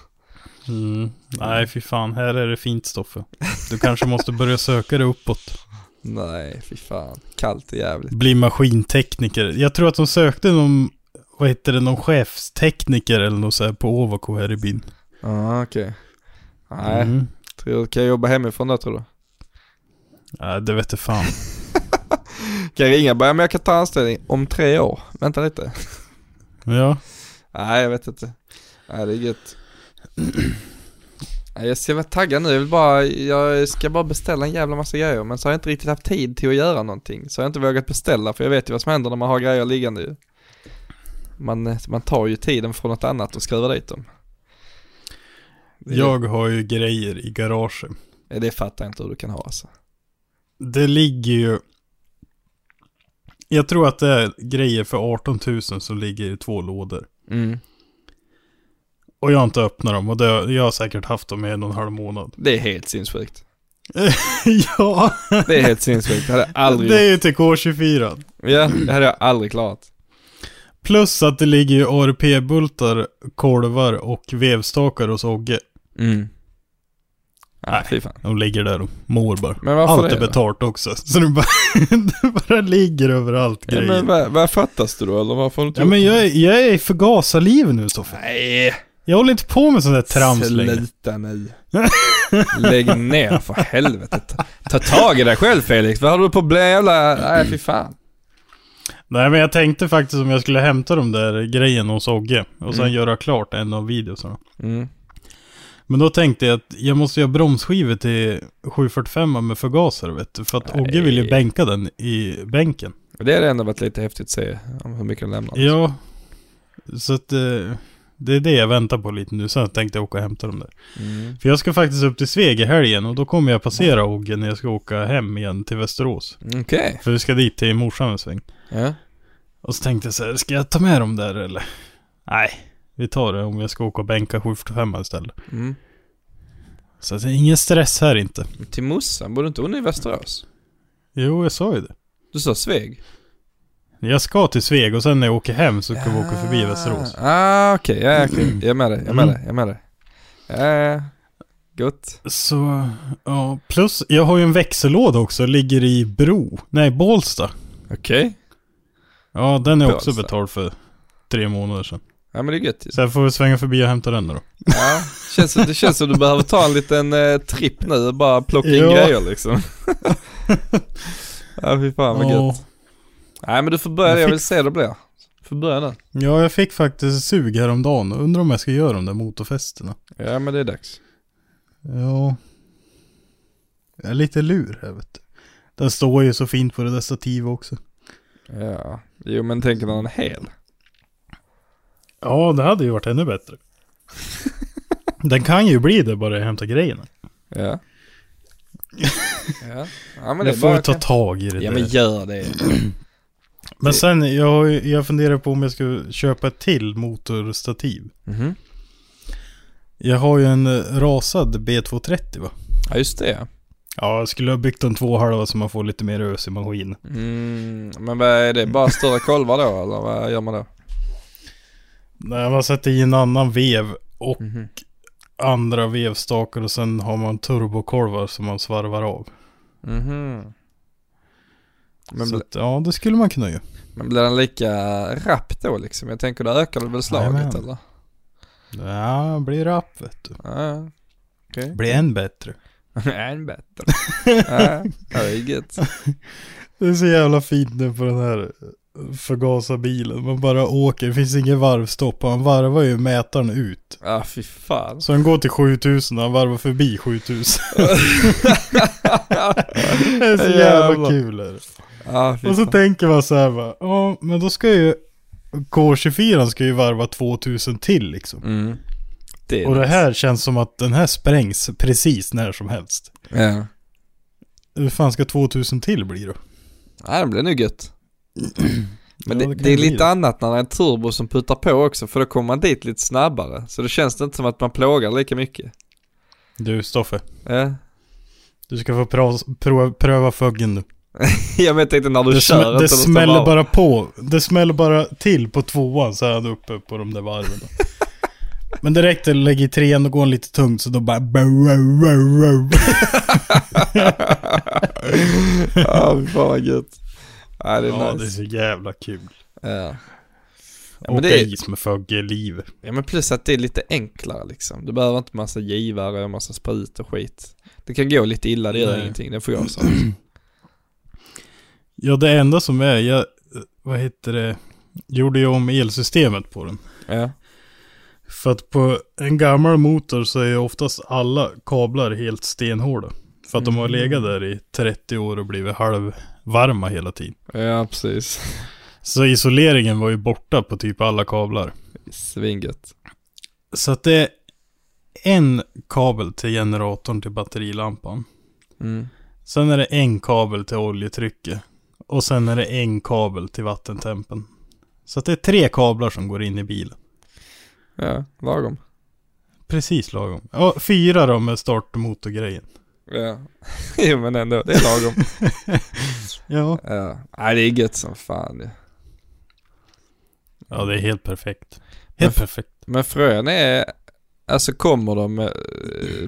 Mm. Nej, fy fan. Här är det fint Stoffe. Du kanske måste börja söka dig uppåt. Nej, fy fan. Kallt och jävligt. Bli maskintekniker. Jag tror att de sökte någon, vad heter det, någon chefstekniker eller något så här på Ovako här i byn. Ja, ah, okej. Nej, Mm. tror, kan jag jobba hemifrån då tror du? Ja, det vet jag fan. Kan jag ringa bara, men jag kan ta anställning om tre år. Vänta lite. Ja. Nej, jag vet inte. Nej, det är gött. Jag ska vara taggad nu, jag vill bara, jag ska bara beställa en jävla massa grejer men så har jag inte riktigt haft tid till att göra någonting. Så jag har inte vågat beställa för jag vet ju vad som händer när man har grejer liggande ju. Man, man tar ju tiden från något annat och skruvar dit dem. Jag har ju grejer i garaget. det fattar jag inte hur du kan ha alltså. Det ligger ju... Jag tror att det är grejer för 18 000 som ligger i två lådor. Mm. Och jag har inte öppnat dem och det, jag har säkert haft dem i en och en halv månad. Det är helt sinnessjukt. ja, Det är helt sinnessjukt, det hade jag aldrig det är ju till K24. Ja, det hade jag aldrig klarat. Plus att det ligger ju ARP-bultar, kolvar och vevstakar hos Ogge. Mm. Nej, Nej. fy fan. De ligger där och mår bara. Men varför Allt det är då? betalt också. Så det bara, det bara ligger överallt Ja, grejer. men vad, vad fattas du då eller varför har du inte Ja gjort men det? jag, är- jag är i förgasarliv nu Stoffe. Nej, Jag håller inte på med sånt där trams längre. sluta nu. Lägg ner för helvete. Ta, ta tag i dig själv Felix, vad har du på bli jävla... Nej fy fan. Nej men jag tänkte faktiskt om jag skulle hämta de där grejerna hos Ogge. Och sen Mm. göra klart en av videosarna. Mm. Men då tänkte jag att jag måste göra bromsskivor till 745 med förgasare vet du. För att Ogge vill ju Nej. bänka den i bänken. Det hade ändå varit lite häftigt att se om hur mycket den lämnar. Ja. Så att eh, det är det jag väntar på lite nu. Sen tänkte jag åka och hämta dem där. Mm. För jag ska faktiskt upp till Sveg i helgen och då kommer jag passera Ogge när jag ska åka hem igen till Västerås. Okej. För vi ska dit till morsan en sväng. Ja. Och så tänkte jag så här, ska jag ta med dem där eller? Nej, vi tar det om jag ska åka och bänka 745 istället. Mm. Så det är ingen stress här inte. Till morsan, bor du inte hon i Västerås? Jo, jag sa ju det. Du sa Sveg? Jag ska till Sveg och sen när jag åker hem så ska vi åka förbi Västerås. Ah okej, ja okej. Jag är med dig, jag är med Mm. dig, jag är med dig. Ja, gott. Så, ja. Plus, jag har ju en växellåda också, ligger i Bro. Nej, Bålsta. Okej. Ja, den är också Bålsta. betald för tre månader sedan. Ja men det är gött. Så jag får väl svänga förbi och hämta den då. Ja, känns, det känns som du behöver ta en liten eh, tripp nu och bara plocka in Ja. grejer liksom. ja fy fan vad Ja. gött. Nej men du får börja, Jag jag fick- vill se hur det blir. Du får börja nu. Ja, jag fick faktiskt sug häromdagen och undrar om jag ska göra de där motorfästena. Ja men det är dags. Ja. Jag är lite lur här vet du. Den står ju så fint på det där stativet också. Ja, jo men tänk när den hel. Ja, det hade ju varit ännu bättre. Den kan ju bli det bara jag hämtar grejerna. Ja. ja. ja men det jag får bara ta tag i det Ja där. men gör det. Men sen, jag, jag funderar på om jag ska köpa ett till motorstativ. Mhm. Jag har ju en rasad B230 va? Ja just det. Ja, jag skulle ha byggt en tvåhalva så man får lite mer ös i maskinen. Mm, men vad är det? Bara större kolvar då eller vad gör man då? Nej, man sätter i en annan vev och Mhm. andra vevstakar och sen har man turbokolvar som man svarvar av. Mhm. Men, så att, ja, det skulle man kunna göra. Men blir den lika rapp då liksom? Jag tänker då ökar det väl slaget eller? Ja, blir rapp vet du. Ja, okej. Blir än bättre. Än bättre. ja, det är gött. Det är så jävla fint nu på den här förgasarbilen. Man bara åker, det finns ingen varvstopp. Han varvar ju mätaren ut. Ja, fy fan. Så han går till 7000 och han varvar förbi 7000. det är så jävla Jävlar. kul. Är det. Fy Och så tänker man så här va, ja men då ska ju K24 ska ju varva 2000 till liksom. Mm. Det Och det nice. här känns som att den här sprängs precis när som helst. Ja. Hur fan ska 2000 till bli då? ja, det blir nog gött. Men Ja, det, det det är lite det. annat när det är en turbo som puttar på också för då kommer man dit lite snabbare. Så då känns det inte som att man plågar lika mycket. Du Stoffe, Ja. du ska få pröva, pröva, pröva fuggen nu. Jag vet inte när du Det, kör det smäller bara på. Det smäller bara till på tvåan så är han uppe på de där varven. Men direkt när du lägger i trean och går lite tungt så då bara... ja, fy fan vad gött. Ja, det är Ja, det är nice. så jävla kul. Ja. Ja, men det är, is med Fugge i liv. ja men plus att det är lite enklare liksom. Du behöver inte massa givare och massa sprut och skit. Det kan gå lite illa, det gör Nej. ingenting. Det får jag säga. Ja, det enda som är, jag, vad heter det, gjorde ju om elsystemet på den. Ja. För att på en gammal motor så är ju oftast alla kablar helt stenhårda. För att de har Mm. legat där i 30 år och blivit halvvarma hela tiden. Ja, precis. Så isoleringen var ju borta på typ alla kablar. Svingött. Så att det är en kabel till generatorn till batterilampan. Mm. Sen är det en kabel till oljetrycket. Och sen är det en kabel till vattentempen. Så att det är tre kablar som går in i bilen. Ja, lagom. Precis lagom. Ja, fyra då med startmotorgrejen. Ja. jo men ändå, det är lagom. Ja. ja. Nej det är gött som fan. ja. Ja, det är helt perfekt. Men Helt f- perfekt. Men frågan är, alltså kommer de eh,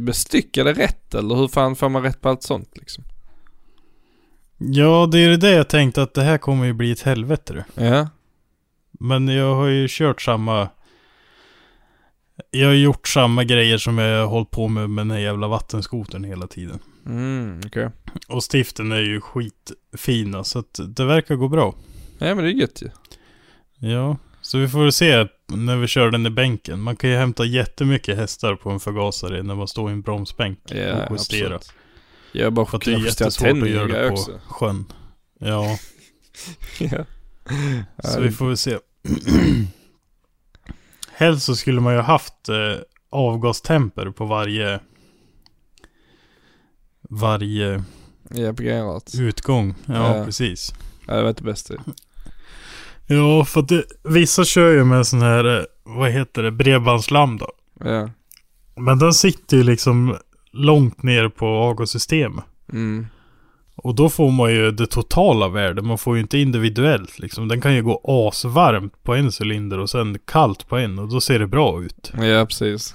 bestyckade rätt eller hur fan får man rätt på allt sånt liksom? Ja, det är det jag tänkte att det här kommer ju bli ett helvete du. Ja. Men jag har ju kört samma... Jag har gjort samma grejer som jag har hållit på med med den här jävla vattenskotern hela tiden. Mm, okej. Och stiften är ju skitfina så att det verkar gå bra. Ja men det är gött ju. Ja, så vi får väl se när vi kör den i bänken. Man kan ju hämta jättemycket hästar på en förgasare när man står i en bromsbänk Ja, och justera. absolut. Jag har bara För att det är jättesvårt att göra det på också. sjön. Ja, ja. så vi får väl se. Helst så skulle man ju ha haft eh, avgastemper på varje varje Ja, utgång. Ja, Ja. precis. Ja, det var inte bäst det. Ja, för att det, vissa kör ju med sån här, eh, vad heter det, bredbandslam då. Ja. Men den sitter ju liksom långt ner på avgassystemet. Mm. Och då får man ju det totala värdet. Man får ju inte individuellt liksom. Den kan ju gå asvarmt på en cylinder och sen kallt på en. Och då ser det bra ut. Ja, precis.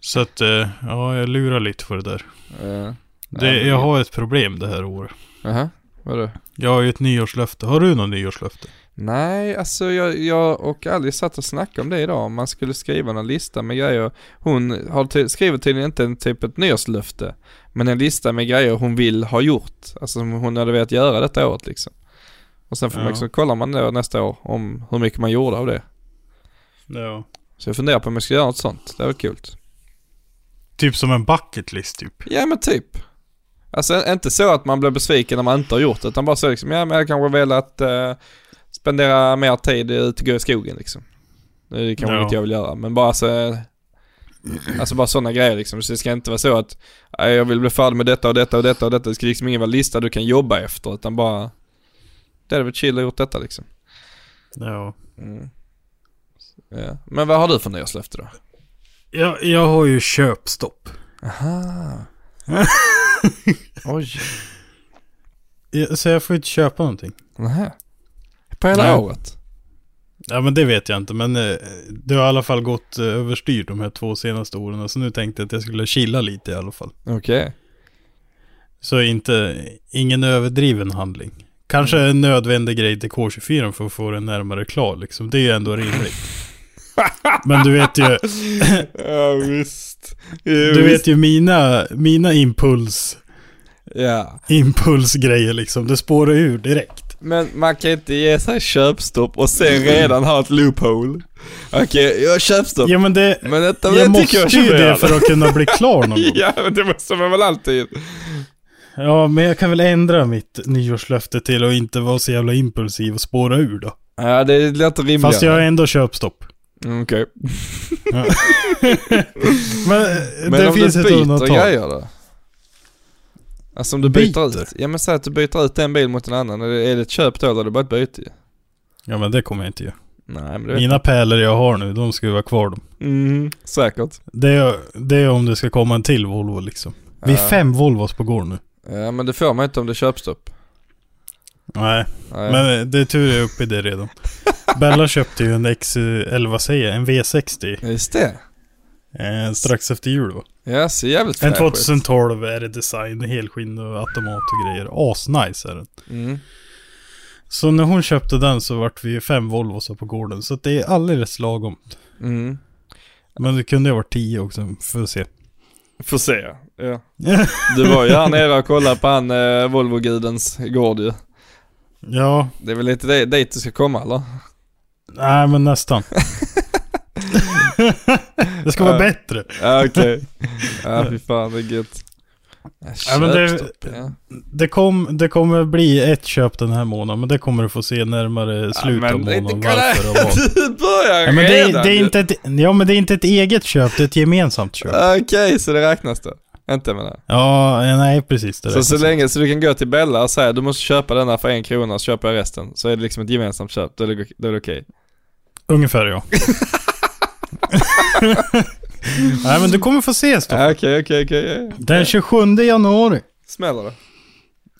Så att, eh, ja, jag lurar lite för det där. Ja. Det, jag har ett problem det här året. Jaha, vadå? Jag har ju ett nyårslöfte. Har du något nyårslöfte? Nej, alltså jag, jag och Alice satt och snackade om det idag, om man skulle skriva någon lista med grejer. Hon har ty- skriver tydligen inte en typ ett nyårslöfte, men en lista med grejer hon vill ha gjort. Alltså som hon hade velat göra detta året liksom. Och sen får man Ja. liksom, kollar man då nästa år om hur mycket man gjorde av det. Ja. Så jag funderar på om jag ska göra något sånt, det var kul. Typ som en bucket list typ. Ja men typ. Alltså inte så att man blir besviken när man inte har gjort det, utan bara så liksom, ja men jag kanske velat uh, spendera mer tid ute och gå i skogen liksom. Det kanske Ja. inget jag vill göra, men bara så, alltså bara sådana grejer liksom. Så det ska inte vara så att, "Nej, jag vill bli färdig med detta och detta och detta och detta. Det ska liksom ingen vara lista du kan jobba efter, utan bara, det hade varit chill att gjort detta liksom. Ja. Mm. Ja. Men vad har du för nyårslöfte då? Jag, jag har ju köpstopp. Aha. Oj. Så jag får inte köpa någonting. Nähä. På hela Nej. året? Ja men det vet jag inte, men eh, det har i alla fall gått eh, överstyr de här två senaste åren. Så nu tänkte jag att jag skulle chilla lite i alla fall. Okej. Så inte, ingen överdriven handling. Kanske en nödvändig grej till K24 för att få den närmare klar liksom. Det är ju ändå rimligt. Men du vet ju, Ja visst. du vet ju mina, mina impuls, Ja. impulsgrejer liksom. Det spårar ur direkt. Men man kan inte ge sig köpstopp och sen redan ha ett loophole. Okej, jag har köpstopp. Ja men det, Men detta jag jag måste jag ju det för att kunna bli klar någon gång. Ja, men det måste man väl alltid. Ja, men jag kan väl ändra mitt nyårslöfte till att inte vara så jävla impulsiv och spåra ur då. Ja, det låter rimligare. Fast jag har ändå köpstopp. Mm, Okej. Men, eh, Men det om finns du ett byter undantag. grejer då? Alltså om du byter, Byter? ut. Ja men säg att du byter ut en bil mot en annan. Är det, ett köp då eller är det bara ett byte? Ja men det kommer jag inte göra. Nej men Mina pärlor jag har nu, de ska ju vara kvar dem. Mm, säkert. Det är, det är om det ska komma en till Volvo liksom. Vi är Ja. fem Volvos på gården nu. Ja men det får man inte om det är köpstopp. Nej, Nej. men det är tur jag är uppe i det redan. Bella köpte ju en X, eller vad säger jag, en V60. Just det. Eh, strax efter jul va? Ja, ser jävligt En fräsch ut. 2012 är det design, helskinn och automat och grejer. Asnice är den. Mm. Så när hon köpte den så vart vi fem Volvos på gården. Så det är alldeles lagom. Mm. Men det kunde ju ha varit tio också, att se. Får se. Ja. Du var ju här nere och kollade på han eh, Volvo-gudens gård ju. ja, Det är väl lite det, dit du ska komma eller? nej men nästan. det ska vara bättre. Ja okej. Ja fy fan det är gött. Ja, men det-. Det, kom, det kommer bli ett köp den här månaden, men det kommer du få se närmare slutet av Ja, men månaden inte varför och kolla, vad. du börjar Ja, men det, är- redan det är inte ett, ja men det är inte ett eget köp, det är ett gemensamt köp. Okej, så det räknas då? Inte med det? Ja, nej precis. Det Så, så länge, så du kan gå till Bella och säga du måste köpa denna för en krona så köper jag resten. Så är det liksom ett gemensamt köp, då är det, då är det okej. Ungefär ja. nej men du kommer få se Stoffe. Okej, okej, okej. Den 27 januari. Smäller det?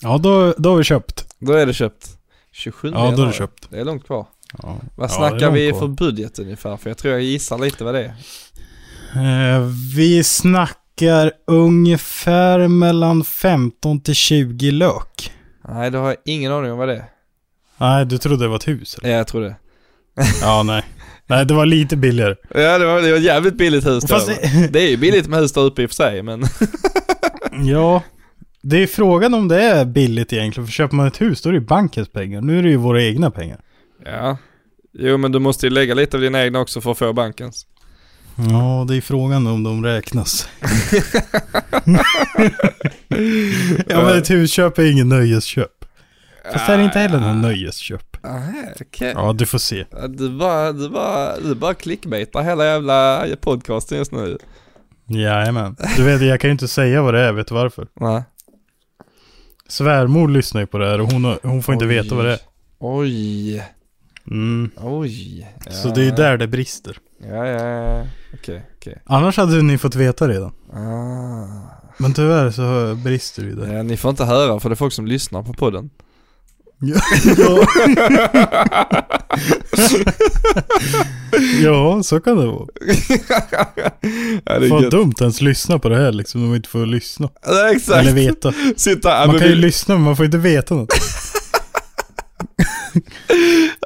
Ja då, då har vi köpt. Då är det köpt. 27 Ja då är januari. det köpt. Det är långt kvar. Ja. Vad Ja, det är snackar långt vi kvar. för budget ungefär? För jag tror jag gissar lite vad det är. Eh, vi snackar ungefär mellan 15 till 20 lök. Nej, då har jag ingen aning om vad det är. Nej, du trodde det var ett hus eller? Ja, jag tror det. Ja, nej. Nej, det var lite billigare. Ja, det var, det var jävligt billigt hus då. Fast Det är ju billigt med hus där uppe i och för sig, men... ja, det är frågan om det är billigt egentligen. För köper man ett hus då är det ju bankens pengar. Nu är det ju våra egna pengar. Ja. Jo, men du måste ju lägga lite av dina egna också för att få bankens. Ja, det är frågan om de räknas. ja, men ett husköp är ingen nöjesköp. Fast det är inte heller någon nöjesköp. Nej, okej. Ja, du får se. Du bara, du bara, du bara clickbaitar hela jävla podcasten just nu. Jajamän. Du vet, jag kan ju inte säga vad det är. Vet du varför? Nej. Svärmor lyssnar ju på det här och hon, hon får inte Oj. veta vad det är. Oj. Mm. Oj. Ja. Så det är där det brister. Ja, ja, ja. Okej, okej. Annars hade ni fått veta redan. Ah. Men tyvärr så brister det ju där. Ja, ni får inte höra för det är folk som lyssnar på podden. Ja, ja så kan det vara. ja, det är gött. dumt att ens lyssna på det här liksom, om man inte får lyssna. Ja, exakt. Eller veta. Sitta Man kan ju min- lyssna men man får inte veta något.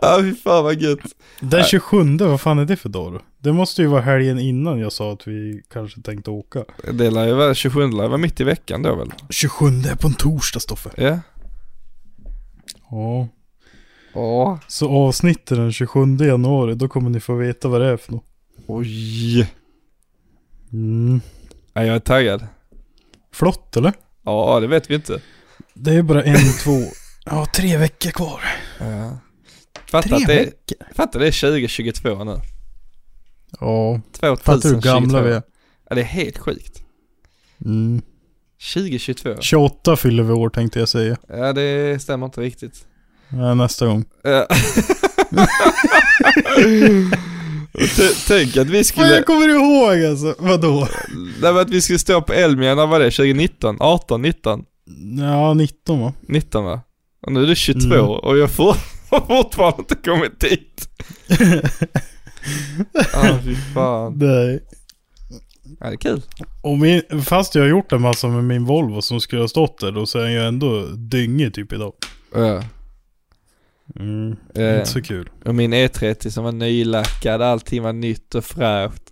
Ja, fy fan vad gött. Den 27, vad fan är det för dag då? Det måste ju vara helgen innan jag sa att vi kanske tänkte åka. Det lär ju vara 27 lär vara mitt i veckan då väl? 27 är på en torsdag Stoffe. Ja. Ja. Åh. Så avsnittet den 27 januari, då kommer ni få veta vad det är för något. Oj. Mm. Ja, jag är taggad. Flott eller? Ja, det vet vi inte. Det är bara en, två, ja tre veckor kvar. Ja. Fatta Tre att det veckor? det är 2022 nu. Ja, 2022. fattar du hur gamla vi är? Ja, det är helt sjukt. Mm. 2022. 28 fyller vi år tänkte jag säga. Ja, det stämmer inte riktigt. Ja, nästa gång. Ja. Tänk att vi Men skulle, jag kommer ihåg alltså, vadå? nej, men att vi skulle stå på Elmia, när var det? 2019? 18? 19? Ja, 19 va? 19 va? Och nu är det 22 Mm. och jag får fortfarande inte kommit dit. Ja, fy fan. Nej. Ja, det är kul. Och min, fast jag har gjort en massa med min Volvo som skulle ha stått där, då så är jag ändå dyngig typ idag. Ja. Mm, Eh. Inte så kul. Och min E30 som var nylackad, allting var nytt och fräscht.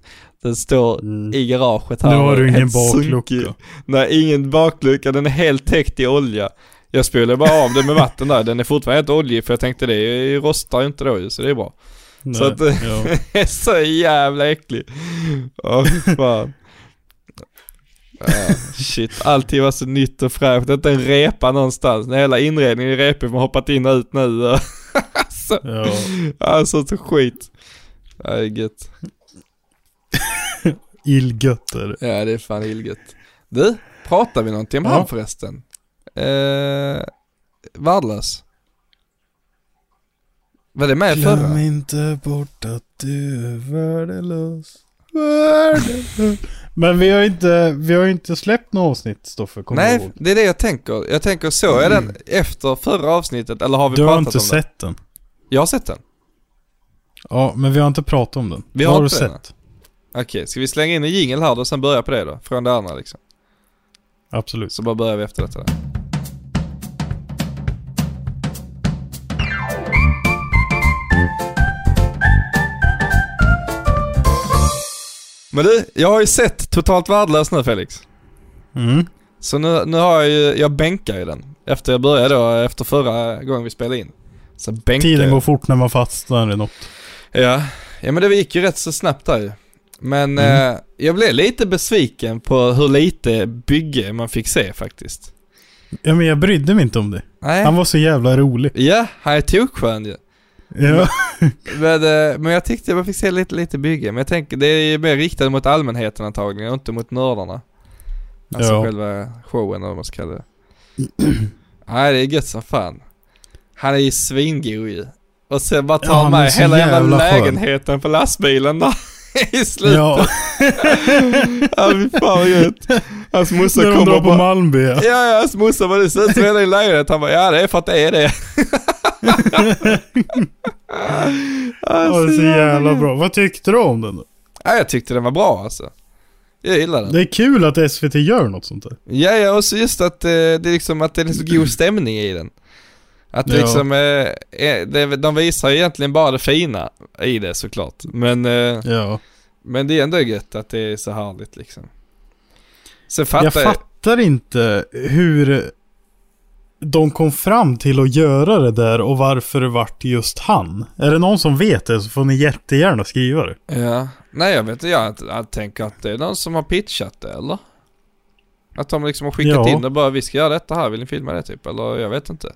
Den står Mm. i garaget här. Nu har du ingen helt sunkig. baklucka. Nej, ingen baklucka. Den är helt täckt i olja. Jag spelade bara av den med vatten där. Den är fortfarande helt oljig för jag tänkte det rostar ju inte då så det är bra. Så Nej, att- ja. Det är så jävla äcklig. Åh fan. Shit, allting var så nytt och fräscht. Inte en repa någonstans. Den hela inredningen i repet har hoppat in och ut nu. alltså, ja. alltså så skit. Ja, det är gött. Illgött är det. Ja, det är fan illgött. Du, pratar vi någonting om Ja. han förresten? Eh, värdelös. Var det med Glöm förra? inte bort att du är värdelös. Värdelös. Men vi har inte, vi har inte släppt något avsnitt Stoffe, du Nej, ihåg? det är det jag tänker. Jag tänker, så är den efter förra avsnittet eller har vi Du har pratat inte om sett den. den? Jag har sett den. Ja, men vi har inte pratat om den. Vi har har du inte den, sett? Okej, ska vi slänga in en jingle här då och sen börja på det då? Från det andra liksom. Absolut. Så bara börjar vi efter detta. Men du, jag har ju sett Totalt Värdelös nu Felix. Mm. Så nu, nu har jag ju, jag bänkar ju den. Efter jag började då, efter förra gången vi spelade in. Så bänkar Tiden går fort när man fastnar i något. Ja, ja men det gick ju rätt så snabbt där ju. Men Mm. eh, jag blev lite besviken på hur lite bygge man fick se faktiskt. Ja, men jag brydde mig inte om det. Nej. Han var så jävla rolig. Ja, han är tokskön ju. Ja. Men, eh, men jag tyckte man fick se lite, lite bygge. Men jag tänker det är ju mer riktat mot allmänheten antagligen och inte mot nördarna. Alltså Ja. själva showen eller vad man ska kalla det. Nej det är gött som fan. Han är ju svingod ju. Och sen bara Ja, tar är med hela jävla jävla skön. lägenheten på lastbilen där i slutet. ja. Ja fy fan vad gött. Hans morsa kommer på bara... Malmby ja. Ja, ja, hans morsa bara det ser ut som hela din lägenhet. Han bara, ja det är för att det är det. Ja, det är så jävla bra. Vad tyckte du om den då? Ja, jag tyckte den var bra alltså. Jag gillar den. Det är kul att SVT gör något sånt där. Ja, ja, och så just att eh, det är liksom att det är så god stämning i den. Att det Ja. liksom, eh, är, det, de visar ju egentligen bara det fina i det såklart. Men, eh, Ja. men det är ändå gött att det är så härligt liksom. Sen fattar Jag fattar inte hur de kom fram till att göra det där och varför det vart just han. Är det någon som vet det så får ni jättegärna skriva det. Ja, nej jag vet inte, jag, jag tänker att det är någon som har pitchat det eller? Att de liksom har skickat Ja. in det bara, vi ska göra detta här, vill ni filma det typ? Eller jag vet inte.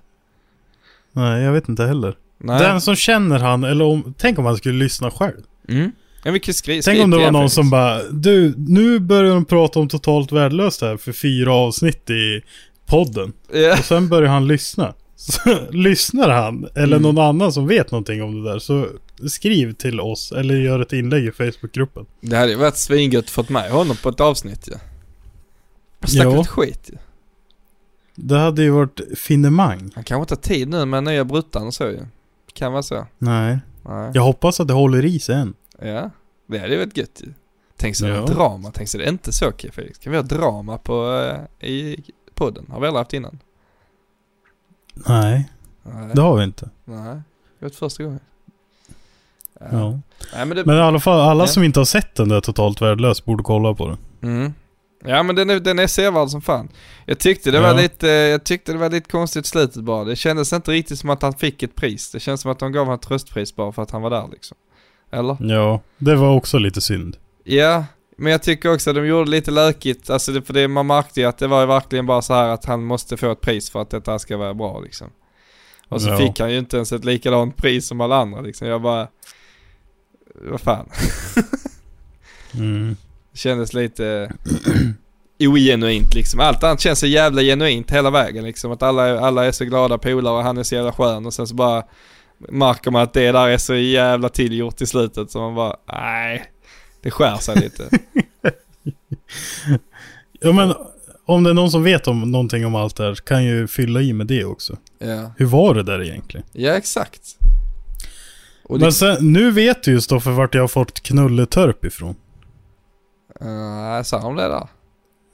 Nej, jag vet inte heller. Nej. Den som känner han, eller om, tänk om han skulle lyssna själv. Mm. Ja, kan skri- Tänk om det var någon som bara, du, nu börjar de prata om totalt värdelöst här för fyra avsnitt i podden. Ja. Och sen börjar han lyssna. Så lyssnar han, eller Mm. någon annan som vet någonting om det där, så skriv till oss eller gör ett inlägg i Facebookgruppen. Det hade ju varit svingött fått med honom på ett avsnitt ju. Ja. Snackar Ja. lite skit ju. Det hade ju varit finemang. Han kanske inte har tid nu med nya bruttan och så ju. Kan vara så. Nej. Nej. Jag hoppas att det håller i än. Ja. Det hade ju varit gött ju. Tänk så Ja. ja. drama, tänk så det är inte så okej Felix. Kan vi ha drama på, eh, i podden? Har vi aldrig haft innan? Nej, Nej. det har vi inte. Nej. Det var första gången. Ja. Ja. Nej men det... Men i alla fall, alla Ja. som inte har sett den där totalt värdelös borde kolla på den. Mm. Ja men den är, den är sevärd som fan. Jag tyckte det var Ja. lite, jag tyckte det var lite konstigt slutet bara. Det kändes inte riktigt som att han fick ett pris. Det känns som att de gav honom ett tröstpris bara för att han var där liksom. Eller? Ja, det var också lite synd. Ja, men jag tycker också att de gjorde lite lökigt. Alltså det, för det, man märkte ju att det var ju verkligen bara så här att han måste få ett pris för att detta ska vara bra liksom. Och så Ja. fick han ju inte ens ett likadant pris som alla andra liksom. Jag bara, vad fan. Mm. Kändes lite ogenuint liksom. Allt annat känns så jävla genuint hela vägen liksom. Att alla, alla är så glada polare och han är så jävla skön och sen så bara märker man att det där är så jävla tillgjort i slutet så man bara, nej. Det skär sig lite. Ja men, om det är någon som vet om någonting om allt det här kan ju fylla i med det också. ja. Hur var det där egentligen? ja, exakt. Det, Men sen, nu vet du ju Stoffe vart jag har fått knulletörp ifrån. uh, sa de det där?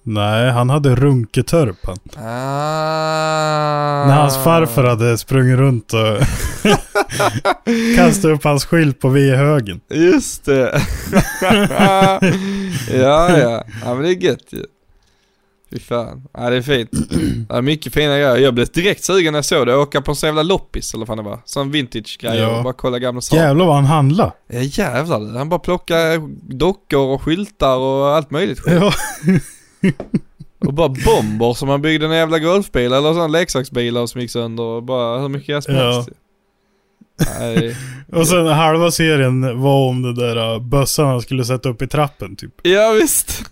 Nej, han hade runketörp han. Ah. När hans farfar hade sprungit runt och kastat upp hans skylt på V-högen. Just det. ja, ja. Ja, men det är gött ju. Fy fan. Ja, det är fint. Det är mycket fina grejer. Jag blev direkt sugen när jag såg det. Åka på en sån jävla loppis eller vad fan det var. Sån vintage-grej Ja. och bara kolla gamla saker. Jävlar vad han handlade. Ja jävlar. Han bara plockade dockor och skyltar och allt möjligt skit. Ja. Och bara bomber som han byggde en jävla golfbil eller sån leksaksbilar som gick sönder och bara hur mycket grejer som Ja. Nej. Och sen halva serien var om det där uh, bössan han skulle sätta upp i trappen typ. Ja visst.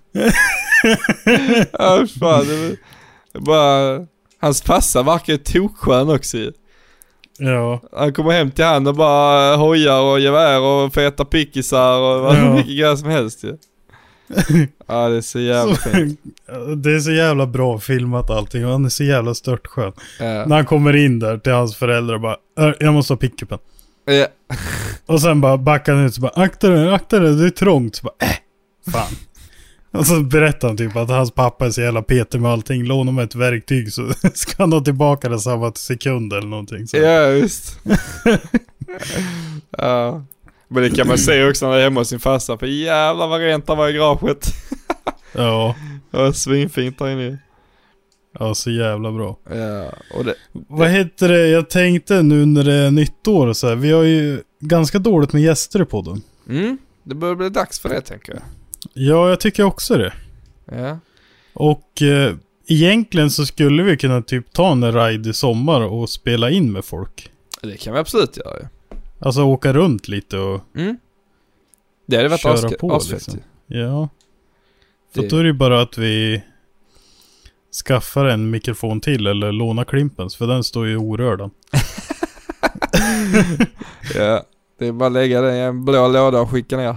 ja fan det var, det bara, hans farsa verkar tokskön också ju. Ja. Han kommer hem till han och bara hojar och gevär och feta pickisar och vad Ja. mycket grejer som helst ju. Ja det är så jävla Så, fint. det är så jävla bra filmat allting och han är så jävla störtskön. Ja. När han kommer in där till hans föräldrar och bara "Äh, Jag måste ha pickupen. Ja. Och sen bara backar han ut och bara akta dig, akta dig, det är trångt. Så bara äh, fan. Och så berättar han typ att hans pappa är så jävla petig med allting. Låna honom ett verktyg så ska han ha tillbaka det samma sekund eller någonting. Så. Ja visst. ja. Men det kan man se också när det är hemma hos sin farsa. För jävlar vad rent det var i garaget. Ja. Det var svinfint där inne. Ja, så jävla bra. Ja, och det, Vad heter det? Jag tänkte nu när det är nytt år och så här. Vi har ju ganska dåligt med gäster i podden. mm, det börjar bli dags för det tänker jag. Ja, jag tycker också det. Ja. Och eh, egentligen så skulle vi kunna typ ta en ride i sommar och spela in med folk. Det kan vi absolut göra ju. Alltså åka runt lite och... Mm. Det hade varit Köra på, asfett liksom. Ja. För Det- då är det ju bara att vi skaffar en mikrofon till eller lånar Klimpens. För den står ju orörd. den. Ja, det är bara att lägga den i en blå låda och skicka ner.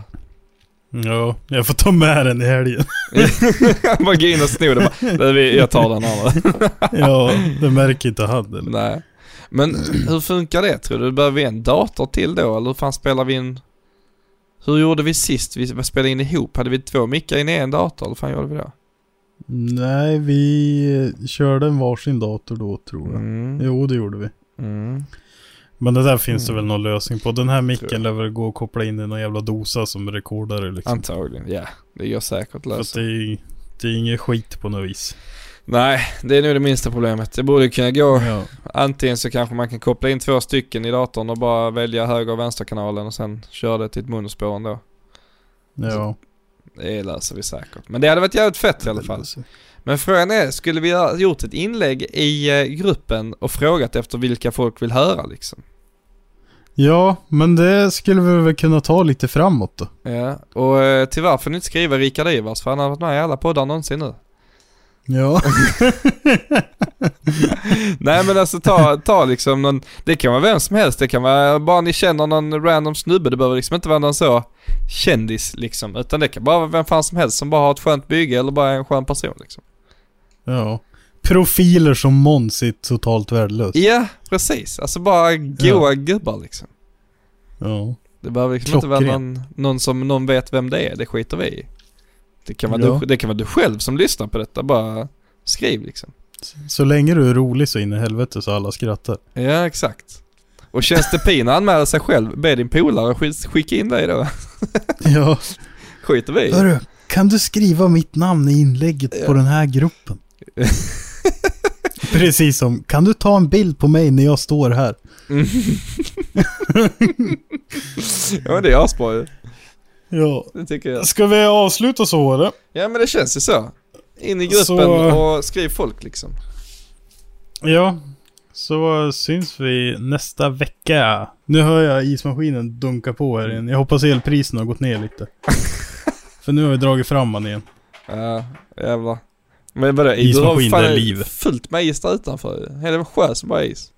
Ja, jag får ta med den i helgen. bara gå in och sno det bara, "Nej, vi- jag tar den andra. ja, det märker inte han eller? Nej. Men hur funkar det tror du? Behöver vi en dator till då eller hur fan spelar vi in? Hur gjorde vi sist? Vi spelade in ihop. Hade vi två mickar in i en dator eller hur fan gjorde vi då? Nej, vi körde en varsin dator då tror jag. Mm. Jo, det gjorde vi. Mm. Men det där finns det Mm. väl någon lösning på. Den här micken lär väl gå att koppla in i någon jävla dosa som rekordare liksom. Antagligen, ja. Det gör säkert För att det är, det är inget skit på något vis. Nej, det är nog det minsta problemet. Det borde kunna gå. Ja. Antingen så kanske man kan koppla in två stycken i datorn och bara välja höger och vänsterkanalen och sen köra det till ett munspår ändå. Ja. Det löser vi säkert. Men det hade varit jävligt fett i alla fall. Men frågan är, skulle vi ha gjort ett inlägg i eh, gruppen och frågat efter vilka folk vill höra liksom? Ja, men det skulle vi väl kunna ta lite framåt då. Ja, och eh, tyvärr får ni inte skriva Rikard Ivars för han har varit med i alla poddar någonsin nu. Ja. Nej men alltså ta, ta liksom någon, det kan vara vem som helst, det kan vara bara ni känner någon random snubbe, det behöver liksom inte vara någon så kändis liksom, utan det kan bara vara vem fan som helst som bara har ett skönt bygge eller bara är en skön person liksom. ja. Profiler som Måns är totalt värdelöst. Ja, precis. Alltså bara goa gubbar liksom. Ja. Det behöver liksom inte vara någon, någon som någon vet vem det är, det skiter vi i. Det kan, vara Ja. du, det kan vara du själv som lyssnar på detta, bara skriv liksom. Så länge du är rolig så in i helvete så alla skrattar. Ja, exakt. Och känns det pin att anmäla sig själv, be din polare skick- skicka in dig då. Ja. Skiter vi. Hörru, kan du skriva mitt namn i inlägget på Ja. den här gruppen? Precis som, kan du ta en bild på mig när jag står här? Mm. ja men det är asbra ju. Ja. Det tycker jag. Ska vi avsluta så eller? Ja men det känns ju så. In i gruppen Så- och skriv folk liksom. Ja. Så syns vi nästa vecka. Nu hör jag ismaskinen dunka på här igen. Jag hoppas elpriserna har gått ner lite. För nu har vi dragit fram den igen. Ja, jävlar. Men vadå, Ismaskin, det är liv. fullt med is där utanför. Hela sjö som bara is.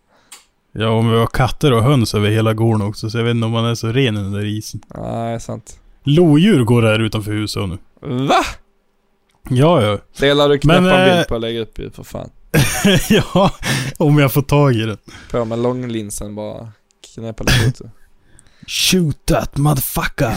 Ja, om vi har katter och höns över hela gården också. Så jag vet inte om man är så ren under isen. Nej, sant. Lodjur går här utanför huset nu. Va? Ja, ja. Det lär du knäppa Men, en eh, bild på och lägga upp ju för fan. ja, om jag får tag i den. På med långlinsen bara. Knäppa lite. Shoot that motherfucker.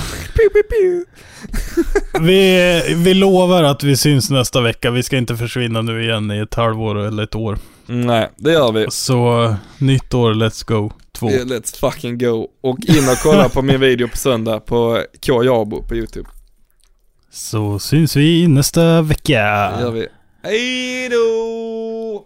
vi, vi lovar att vi syns nästa vecka. Vi ska inte försvinna nu igen i ett halvår eller ett år. Nej, det gör vi. Så nytt år, let's go. Två. Yeah, let's fucking go. Och in och kolla på min video på söndag på K. Jabo på YouTube. Så syns vi nästa vecka. Det gör vi. Hej då!